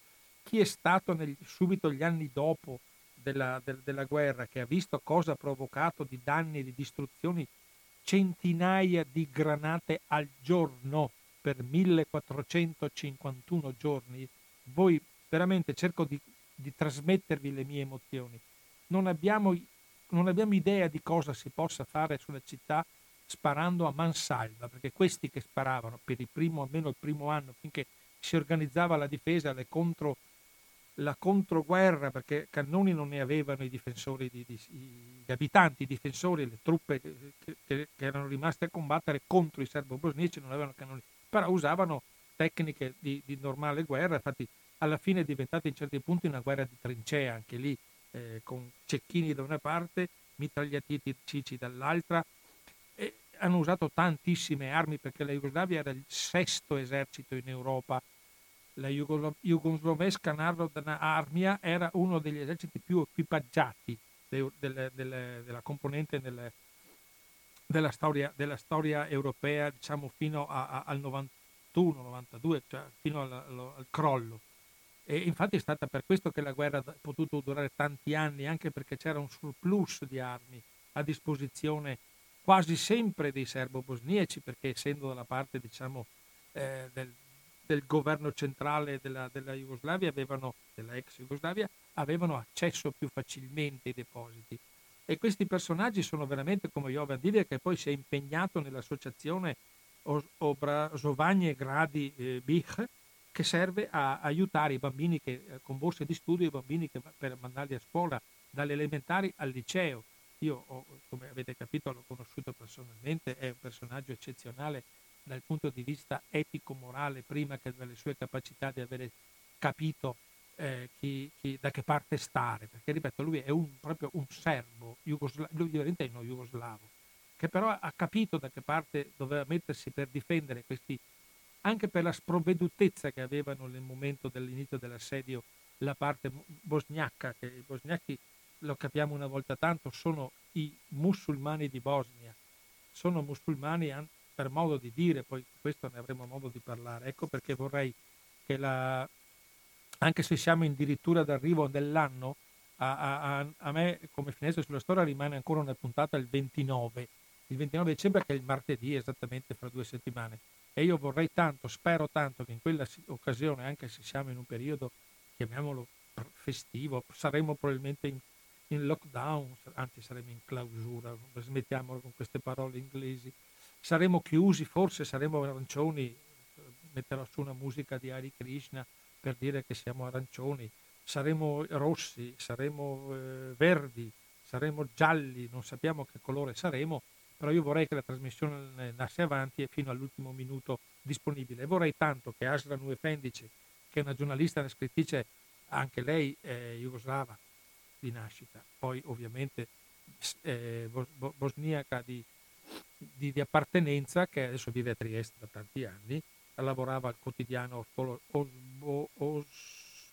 Chi è stato nel, subito gli anni dopo della, del, della guerra, che ha visto cosa ha provocato di danni e di distruzioni centinaia di granate al giorno per 1451 giorni, voi veramente cerco di, di trasmettervi le mie emozioni. Non abbiamo, non abbiamo idea di cosa si possa fare sulla città sparando a mansalva, perché questi che sparavano per il primo, almeno il primo anno, finché si organizzava la difesa, le contro la controguerra, perché cannoni non ne avevano i difensori, di, di, gli abitanti, i difensori, le truppe che, che, erano rimaste a combattere contro i serbo-bosnici non avevano cannoni, però usavano tecniche di, di, normale guerra, infatti alla fine è diventata in certi punti una guerra di trincea, anche lì eh, con cecchini da una parte, mitragliatici dall'altra, e hanno usato tantissime armi perché la Jugoslavia era il sesto esercito in Europa la jugoslovesca Narodna Armia era uno degli eserciti più equipaggiati de, de, de, della componente nelle, della, storia, della, storia, europea, diciamo fino a, a, al 91-92, cioè fino al, al, crollo. E infatti è stata per questo che la guerra ha potuto durare tanti anni, anche perché c'era un surplus di armi a disposizione quasi sempre dei serbo-bosniaci, perché essendo dalla parte diciamo, eh, del, del governo centrale della, della Jugoslavia, avevano, della ex Jugoslavia, avevano accesso più facilmente ai depositi. E questi personaggi sono veramente come Jovan Divia che poi si è impegnato nell'associazione Obrazovanie Gradi eh, Bich che serve a aiutare i bambini che, eh, con borse di studio, i bambini che, per mandarli a scuola dalle elementari al liceo. Io, ho, come avete capito, l'ho conosciuto personalmente, è un personaggio eccezionale dal punto di vista etico-morale prima che delle sue capacità di avere capito eh, chi, chi, da che parte stare, perché ripeto, lui è un, proprio un serbo, jugosla- lui diventa uno jugoslavo, che però ha capito da che parte doveva mettersi per difendere questi, anche per la sprovvedutezza che avevano nel momento dell'inizio dell'assedio la parte bosgnacca, che i bosgnacchi, lo capiamo una volta tanto, sono i musulmani di Bosnia, sono musulmani per modo di dire, poi questo ne avremo modo di parlare. Ecco perché vorrei che la, anche se siamo addirittura d'arrivo dell'anno, a, a, a, me come finestra sulla storia rimane ancora una puntata il 29, il 29 dicembre che è il martedì esattamente fra due settimane. E io vorrei tanto, spero tanto che in quella occasione, anche se siamo in un periodo, chiamiamolo festivo, saremo probabilmente in, in lockdown, anzi saremo in clausura, smettiamolo con queste parole inglesi, saremo chiusi, forse saremo arancioni, metterò su una musica di Hari Krishna per dire che siamo arancioni, saremo rossi, saremo eh, verdi, saremo gialli, non sappiamo che colore saremo, però io vorrei che la trasmissione andasse avanti e fino all'ultimo minuto disponibile. Vorrei tanto che Asra Nuefendice, che è una giornalista e una scrittrice anche lei è jugoslava di nascita, poi ovviamente eh, bosniaca di, di, di, appartenenza che adesso vive a Trieste da tanti anni, lavorava al quotidiano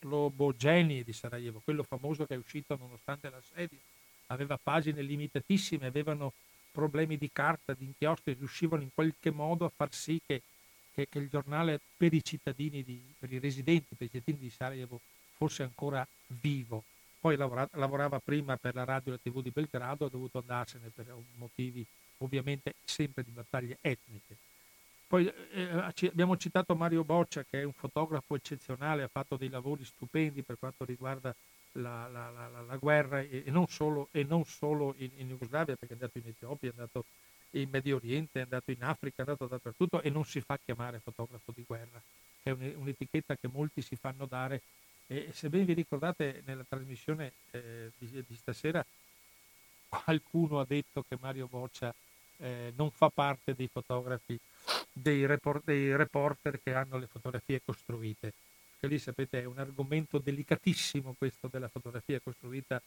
Oslobogeni di Sarajevo, quello famoso che è uscito nonostante l'assedio, aveva pagine limitatissime, avevano problemi di carta, di inchiostri, riuscivano in qualche modo a far sì che, che, che il giornale per i cittadini, di, per i residenti, per i cittadini di Sarajevo fosse ancora vivo. Poi lavora, lavorava prima per la radio e la tv di Belgrado, ha dovuto andarsene per motivi ovviamente sempre di battaglie etniche. Poi eh, abbiamo citato Mario Boccia che è un fotografo eccezionale, ha fatto dei lavori stupendi per quanto riguarda la, la, la, la guerra e, e, non solo, e non solo in, in, Jugoslavia, perché è andato in Etiopia, è andato in Medio Oriente, è andato in Africa, è andato dappertutto e non si fa chiamare fotografo di guerra, è un'etichetta che molti si fanno dare. E se ben vi ricordate nella trasmissione eh, di, di, stasera, qualcuno ha detto che Mario Boccia eh, non fa parte dei fotografi, dei, report, dei reporter che hanno le fotografie costruite che lì sapete è un argomento delicatissimo questo della fotografia costruita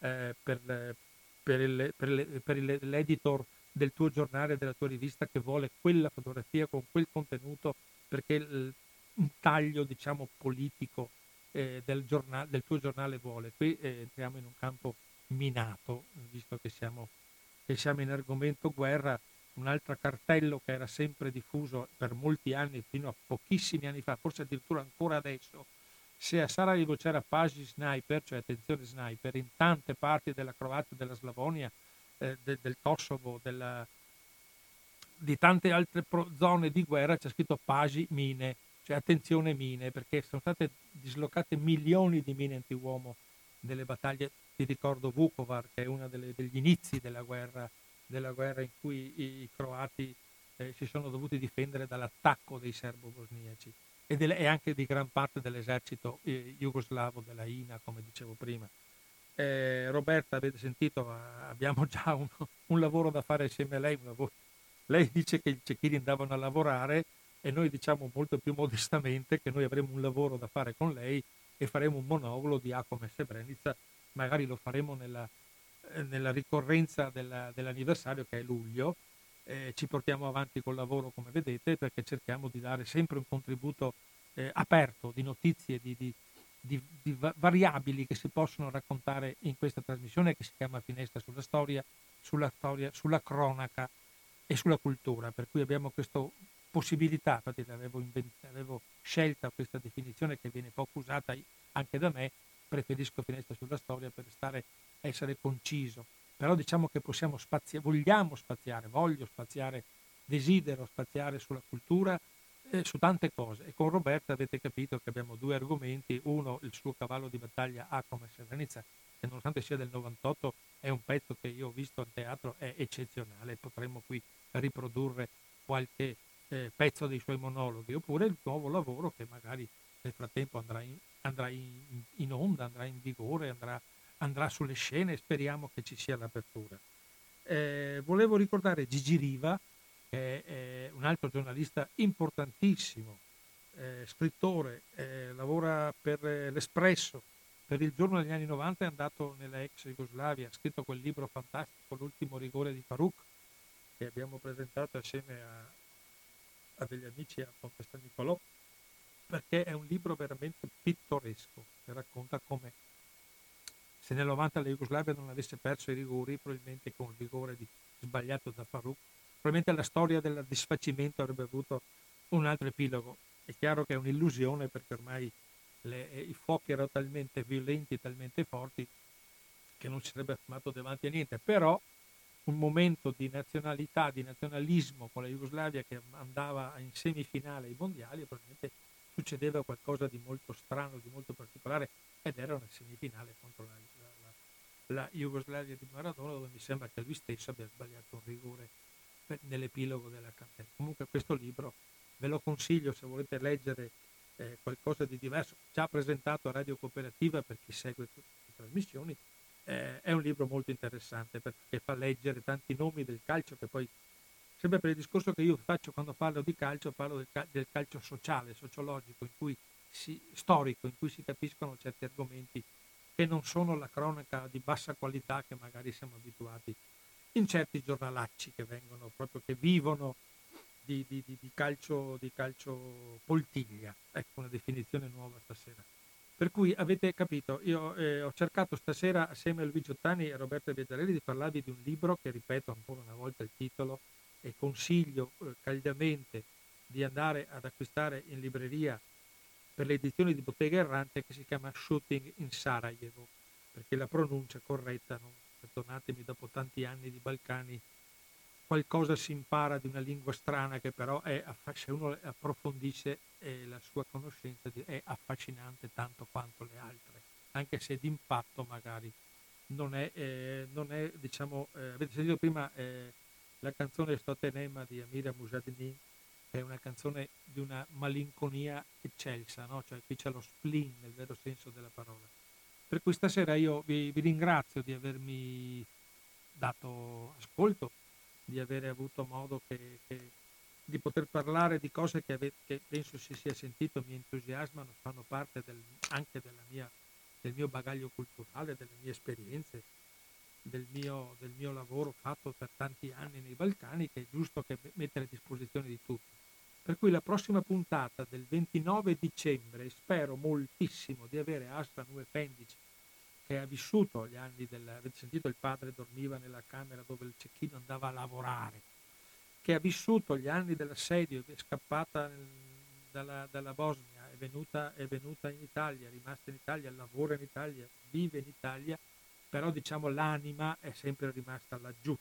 eh, per, per, il, per, il, per, l'editor del tuo giornale, della tua rivista che vuole quella fotografia con quel contenuto perché il, un taglio diciamo politico eh, del, giornale, del, tuo giornale vuole. Qui eh, entriamo in un campo minato, visto che siamo, che siamo in argomento guerra, un altro cartello che era sempre diffuso per molti anni, fino a pochissimi anni fa, forse addirittura ancora adesso, se a Sarajevo c'era Pasi Sniper, cioè attenzione sniper, in tante parti della Croazia, della Slavonia, eh, de, del Kosovo, della, di tante altre pro- zone di guerra c'è scritto Pasi mine, cioè attenzione mine, perché sono state dislocate milioni di mine antiuomo nelle battaglie, ti ricordo Vukovar, che è uno degli inizi della guerra della guerra in cui i, i croati eh, si sono dovuti difendere dall'attacco dei serbo-bosniaci e, delle, e, anche di gran parte dell'esercito eh, jugoslavo della INA, come dicevo prima. Eh, Roberta, avete sentito, abbiamo già un, un, lavoro da fare insieme a lei. Lei dice che i cecchini andavano a lavorare e noi diciamo molto più modestamente che noi avremo un lavoro da fare con lei e faremo un monolulo di Acom e Srebrenica, magari lo faremo nella, eh, nella ricorrenza della, dell'anniversario che è luglio. Eh, ci portiamo avanti col lavoro come vedete perché cerchiamo di dare sempre un contributo eh, aperto di notizie, di, di, di, di, variabili che si possono raccontare in questa trasmissione che si chiama Finestra sulla storia, sulla storia, sulla cronaca e sulla cultura, per cui abbiamo questa possibilità, infatti avevo, invent- avevo scelta questa definizione che viene poco usata anche da me, preferisco Finestra sulla storia per stare essere conciso, però diciamo che possiamo spaziare, vogliamo spaziare, voglio spaziare, desidero spaziare sulla cultura, eh, su tante cose. E con Roberta avete capito che abbiamo due argomenti, uno il suo cavallo di battaglia A come Serenizza, che nonostante sia del 98 è un pezzo che io ho visto al teatro, è eccezionale, potremmo qui riprodurre qualche eh, pezzo dei suoi monologhi, oppure il nuovo lavoro che magari nel frattempo andrà in, andrà in, in onda, andrà in vigore, andrà andrà sulle scene e speriamo che ci sia l'apertura. Eh, volevo ricordare Gigi Riva, che è un altro giornalista importantissimo, eh, scrittore, eh, lavora per l'Espresso, per il giorno degli anni 90 è andato nella ex Jugoslavia, ha scritto quel libro fantastico, L'ultimo rigore di Farouk, che abbiamo presentato assieme a, a degli amici a Ponte Nicolò, perché è un libro veramente pittoresco, che racconta come se nel 90 la Jugoslavia non avesse perso i rigori, probabilmente con il rigore di, sbagliato da Farouk, probabilmente la storia del disfacimento avrebbe avuto un altro epilogo. È chiaro che è un'illusione perché ormai le, eh, i fuochi erano talmente violenti, talmente forti che non si sarebbe fermato davanti a niente, però un momento di nazionalità, di nazionalismo con la Jugoslavia che andava in semifinale ai mondiali, probabilmente succedeva qualcosa di molto strano, di molto particolare ed era una semifinale contro la, la, la Jugoslavia di Maradona dove mi sembra che lui stesso abbia sbagliato un rigore nell'epilogo della campagna. Comunque questo libro ve lo consiglio se volete leggere eh, qualcosa di diverso, già presentato a Radio Cooperativa per chi segue le trasmissioni, eh, è un libro molto interessante perché fa leggere tanti nomi del calcio che poi sempre per il discorso che io faccio quando parlo di calcio, parlo del, del calcio sociale, sociologico, in cui si, storico in cui si capiscono certi argomenti che non sono la cronaca di bassa qualità che magari siamo abituati in certi giornalacci che vengono proprio, che vivono di, di, di, calcio, di calcio poltiglia. Ecco una definizione nuova stasera. Per cui avete capito, io eh, ho cercato stasera assieme a Luigi Ottani e Roberto Biazzarelli di parlarvi di un libro che ripeto ancora una volta il titolo e consiglio eh, caldamente di andare ad acquistare in libreria per le edizioni di Bottega Errante che si chiama Shooting in Sarajevo, perché la pronuncia corretta, non, perdonatemi, dopo tanti anni di Balcani qualcosa si impara di una lingua strana che però è, se uno approfondisce eh, la sua conoscenza è affascinante tanto quanto le altre, anche se d'impatto magari non è, eh, non è diciamo, eh, avete sentito prima eh, la canzone Stotenema di Amira Mujadini, che è una canzone di una malinconia eccelsa, no? cioè qui c'è lo spleen nel vero senso della parola. Per cui stasera io vi, vi ringrazio di avermi dato ascolto di avere avuto modo che, che, di poter parlare di cose che, ave, che, penso si sia sentito mi entusiasmano, fanno parte del, anche mia, del mio bagaglio culturale, delle mie esperienze, del mio, del mio, lavoro fatto per tanti anni nei Balcani che è giusto che mettere a disposizione di tutti. Per cui la prossima puntata del 29 dicembre spero moltissimo di avere Aslan Uefendic che ha vissuto gli anni del... avete sentito il padre dormiva nella camera dove il cecchino andava a lavorare, che ha vissuto gli anni dell'assedio, è scappata dalla, dalla Bosnia, è venuta, è venuta in Italia, è rimasta in Italia, lavora in Italia, vive in Italia, però diciamo l'anima è sempre rimasta laggiù,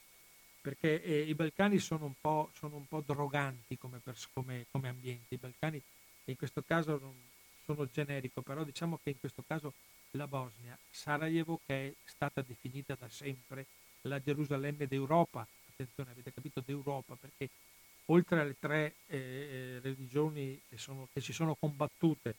perché eh, i Balcani sono un po', sono un po droganti come, pers- come, come ambienti, i Balcani in questo caso non sono generico, però diciamo che in questo caso la Bosnia, Sarajevo che è stata definita da sempre la Gerusalemme d'Europa, attenzione avete capito d'Europa perché oltre alle tre eh, eh, religioni che, sono, che, si sono combattute,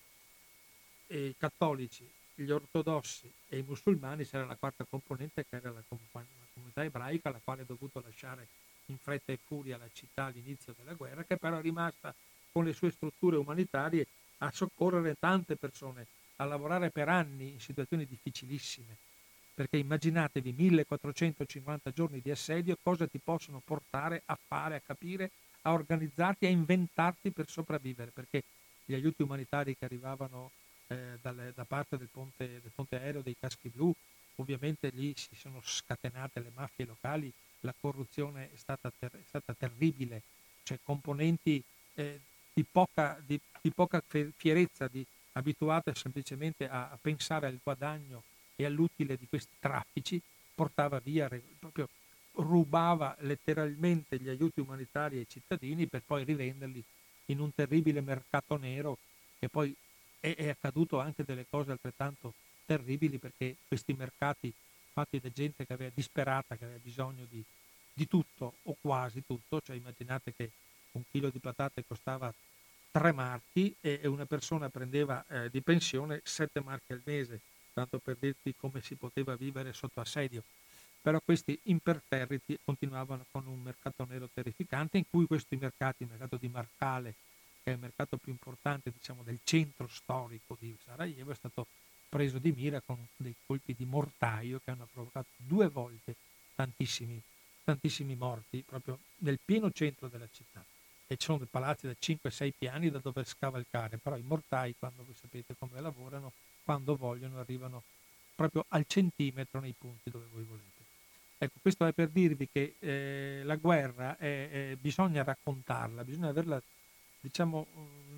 eh, cattolici, gli ortodossi e i musulmani, c'era la quarta componente che era la, com- la comunità ebraica, la quale ha dovuto lasciare in fretta e furia la città all'inizio della guerra, che però è rimasta con le sue strutture umanitarie a soccorrere tante persone a lavorare per anni in situazioni difficilissime, perché immaginatevi 1450 giorni di assedio cosa ti possono portare a fare, a capire, a organizzarti, a inventarti per sopravvivere, perché gli aiuti umanitari che arrivavano eh, dalle, da parte del ponte, del ponte aereo dei caschi blu, ovviamente lì si sono scatenate le mafie locali, la corruzione è stata, ter- è stata terribile, cioè componenti eh, di, poca, di, di poca fierezza, di, abituata semplicemente a, a pensare al guadagno e all'utile di questi traffici, portava via, proprio rubava letteralmente gli aiuti umanitari ai cittadini per poi rivenderli in un terribile mercato nero che poi è, è accaduto anche delle cose altrettanto terribili perché questi mercati fatti da gente che aveva disperata, che aveva bisogno di, di tutto o quasi tutto, cioè immaginate che un chilo di patate costava tre marchi e una persona prendeva eh, di pensione sette marchi al mese, tanto per dirti come si poteva vivere sotto assedio. Però questi imperterriti continuavano con un mercato nero terrificante in cui questi mercati, il mercato di Marcale, che è il mercato più importante diciamo, del centro storico di Sarajevo, è stato preso di mira con dei colpi di mortaio che hanno provocato due volte tantissimi, tantissimi morti proprio nel pieno centro della città e ci sono dei palazzi da 5-6 piani da dover scavalcare, però i mortai, quando voi sapete come lavorano, quando vogliono arrivano proprio al centimetro nei punti dove voi volete. Ecco, questo è per dirvi che eh, la guerra è, è, bisogna raccontarla, bisogna averla, diciamo,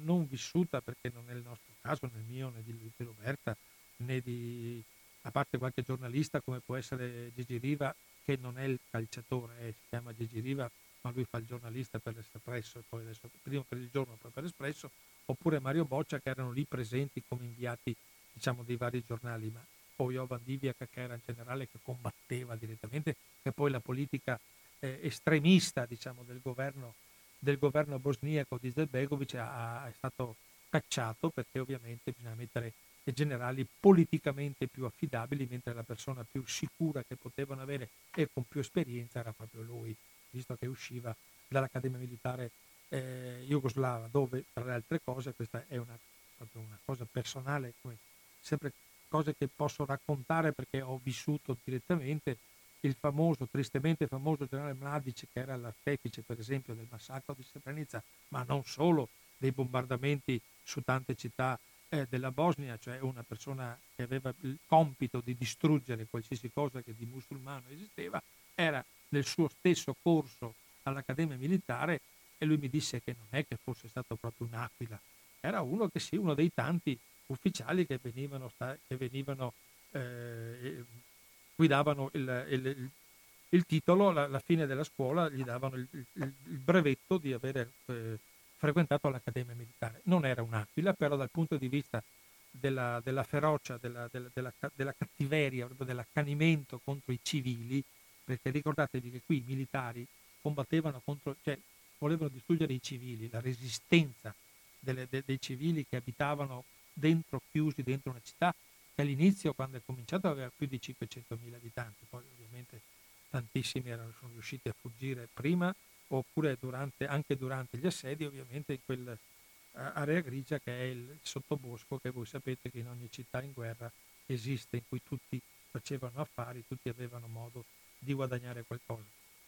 non vissuta, perché non è il nostro caso, né il mio, né di, di Roberta, né di, a parte qualche giornalista come può essere Gigi Riva, che non è il calciatore, eh, si chiama Gigi Riva ma lui fa il giornalista per l'Espresso poi adesso prima per il giorno poi per l'Espresso, oppure Mario Boccia che erano lì presenti come inviati diciamo dei vari giornali, ma o Jovan Divjak che era in generale che combatteva direttamente, e poi la politica eh, estremista diciamo del governo, del governo bosniaco di Zbegovic è stato cacciato perché ovviamente bisogna mettere i generali politicamente più affidabili, mentre la persona più sicura che potevano avere e con più esperienza era proprio lui visto che usciva dall'Accademia Militare eh, Jugoslava, dove tra le altre cose, questa è una una cosa personale, sempre cose che posso raccontare perché ho vissuto direttamente, il famoso, tristemente famoso generale Mladic che era l'artefice per esempio del massacro di Srebrenica, ma non solo dei bombardamenti su tante città eh, della Bosnia, cioè una persona che aveva il compito di distruggere qualsiasi cosa che di musulmano esisteva, era nel suo stesso corso all'Accademia Militare e lui mi disse che non è che fosse stato proprio un'aquila, era uno che sì, uno dei tanti ufficiali che venivano, che venivano eh, guidavano il, il, il, il titolo, alla fine della scuola gli davano il, brevetto di aver eh, frequentato l'Accademia Militare. Non era un'aquila, però dal punto di vista della, della ferocia, della, della, della, cattiveria, dell'accanimento contro i civili, perché ricordatevi che qui i militari combattevano contro, cioè volevano distruggere i civili, la resistenza delle, de, dei civili che abitavano dentro, chiusi dentro una città che all'inizio, quando è cominciato, aveva più di 500.000 abitanti, poi ovviamente tantissimi erano, sono riusciti a fuggire prima oppure durante, anche durante gli assedi, ovviamente in quell'area grigia che è il sottobosco, che voi sapete che in ogni città in guerra esiste, in cui tutti facevano affari, tutti avevano modo di guadagnare qualcosa.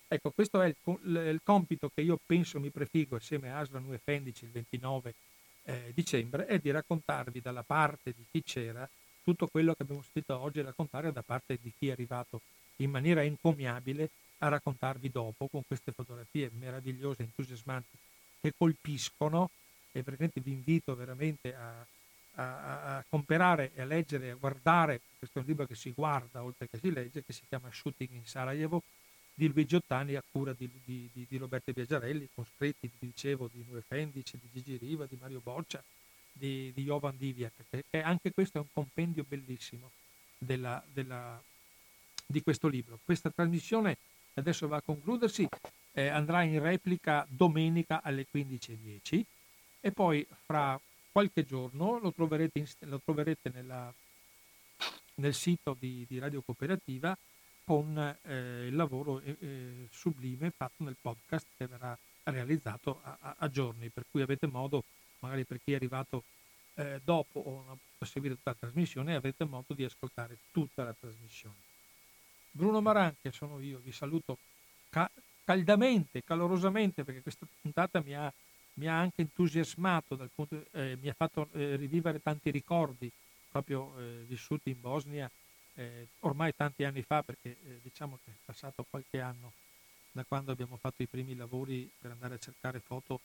Ecco, questo è il, il compito che io penso mi prefigo assieme a Aslan Uefendici il 29 eh, dicembre, è di raccontarvi dalla parte di chi c'era tutto quello che abbiamo sentito oggi raccontare da parte di chi è arrivato in maniera encomiabile a raccontarvi dopo con queste fotografie meravigliose, entusiasmanti, che colpiscono. E veramente vi invito veramente a, a, a, comprare e a leggere, a guardare, questo è un libro che si guarda oltre che si legge, che si chiama Shooting in Sarajevo, di Luigi Ottani a cura di, di, di, di Roberto Biagiarelli, con scritti, vi dicevo, di Nue Fendici, di Gigi Riva, di Mario Boccia, di, di Jovan Diviak, che, che, anche questo è un compendio bellissimo della, della, di questo libro. Questa trasmissione adesso va a concludersi, eh, andrà in replica domenica alle 15.10 e poi fra qualche giorno lo troverete, in, lo troverete nella, nel sito di, di, Radio Cooperativa con eh, il lavoro eh, eh, sublime fatto nel podcast che verrà realizzato a, a, a, giorni, per cui avete modo, magari per chi è arrivato eh, dopo o non può seguire tutta la trasmissione, avrete modo di ascoltare tutta la trasmissione. Bruno Maran, che sono io, vi saluto ca- caldamente, calorosamente, perché questa puntata mi ha, mi ha anche entusiasmato, punto, eh, mi ha fatto eh, rivivere tanti ricordi proprio eh, vissuti in Bosnia eh, ormai tanti anni fa, perché eh, diciamo che è passato qualche anno da quando abbiamo fatto i primi lavori per andare a cercare foto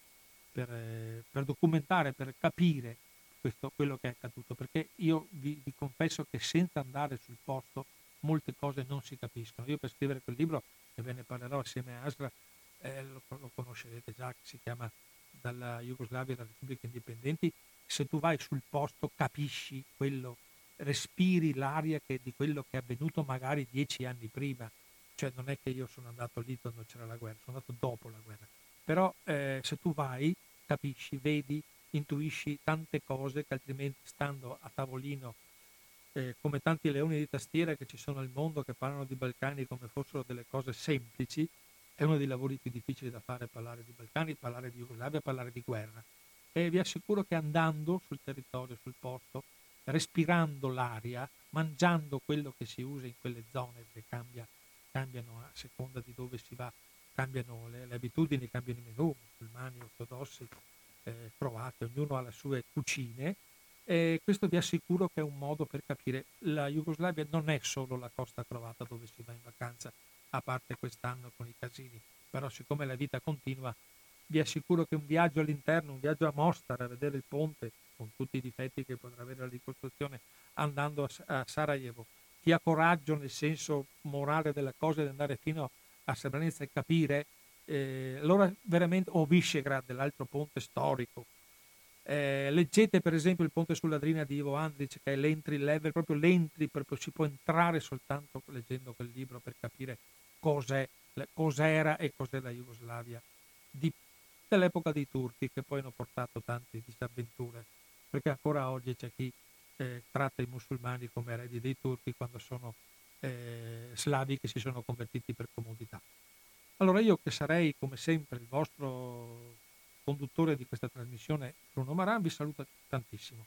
per, eh, per documentare, per capire questo, quello che è accaduto, perché io vi, vi confesso che senza andare sul posto molte cose non si capiscono. Io per scrivere quel libro, e ve ne parlerò assieme a Asra, eh, lo, lo, conoscerete già, che si chiama Dalla Jugoslavia alle Repubbliche Indipendenti, se tu vai sul posto capisci quello, respiri l'aria che, di quello che è avvenuto magari dieci anni prima. Cioè non è che io sono andato lì quando c'era la guerra, sono andato dopo la guerra. Però eh, se tu vai, capisci, vedi, intuisci tante cose che altrimenti stando a tavolino eh, come tanti leoni di tastiera che ci sono al mondo che parlano di Balcani come fossero delle cose semplici, è uno dei lavori più difficili da fare parlare di Balcani, parlare di Jugoslavia, parlare di guerra. E vi assicuro che andando sul territorio, sul posto, respirando l'aria, mangiando quello che si usa in quelle zone, che cambia, cambiano a seconda di dove si va, cambiano le, le abitudini, cambiano i menù, musulmani, ortodossi, eh, croati, ognuno ha le sue cucine, e questo vi assicuro che è un modo per capire. La Jugoslavia non è solo la costa croata dove si va in vacanza, a parte quest'anno con i casini, però siccome la vita continua, vi assicuro che un viaggio all'interno, un viaggio a Mostar a vedere il ponte, con tutti i difetti che potrà avere la ricostruzione, andando a, Sarajevo, chi ha coraggio nel senso morale della cosa di andare fino a Srebrenica e capire, eh, allora veramente, o Visegrad, l'altro ponte storico, eh, leggete per esempio il Ponte sulla Drina di Ivo Andric che è l'entry level, proprio l'entry, proprio si può entrare soltanto leggendo quel libro per capire cos'è, cos'era e cos'è la Jugoslavia di, dell'epoca dei turchi che poi hanno portato tante disavventure, perché ancora oggi c'è chi eh, tratta i musulmani come eredi dei turchi quando sono eh, slavi che si sono convertiti per comodità. Allora io che sarei come sempre il vostro conduttore di questa trasmissione, Bruno Maran, vi saluta tantissimo.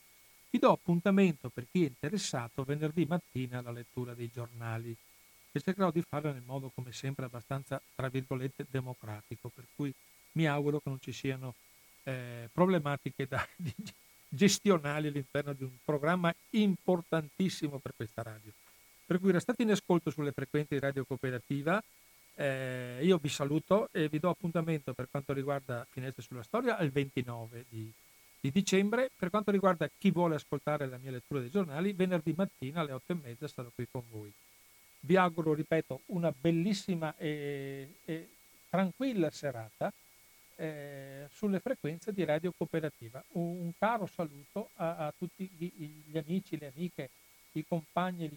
Vi do appuntamento per chi è interessato venerdì mattina alla lettura dei giornali e cercherò di farlo nel modo come sempre abbastanza tra virgolette democratico, per cui mi auguro che non ci siano eh, problematiche da, <laughs> gestionali all'interno di un programma importantissimo per questa radio. Per cui restate in ascolto sulle frequenze di Radio Cooperativa. Eh, io vi saluto e vi do appuntamento per quanto riguarda Finestre sulla Storia al 29 di, di, dicembre. Per quanto riguarda chi vuole ascoltare la mia lettura dei giornali, venerdì mattina alle 8 e mezza sarò qui con voi. Vi auguro, ripeto, una bellissima e, e tranquilla serata eh, sulle frequenze di Radio Cooperativa. Un, un caro saluto a, a tutti gli, gli, amici, le amiche, i compagni i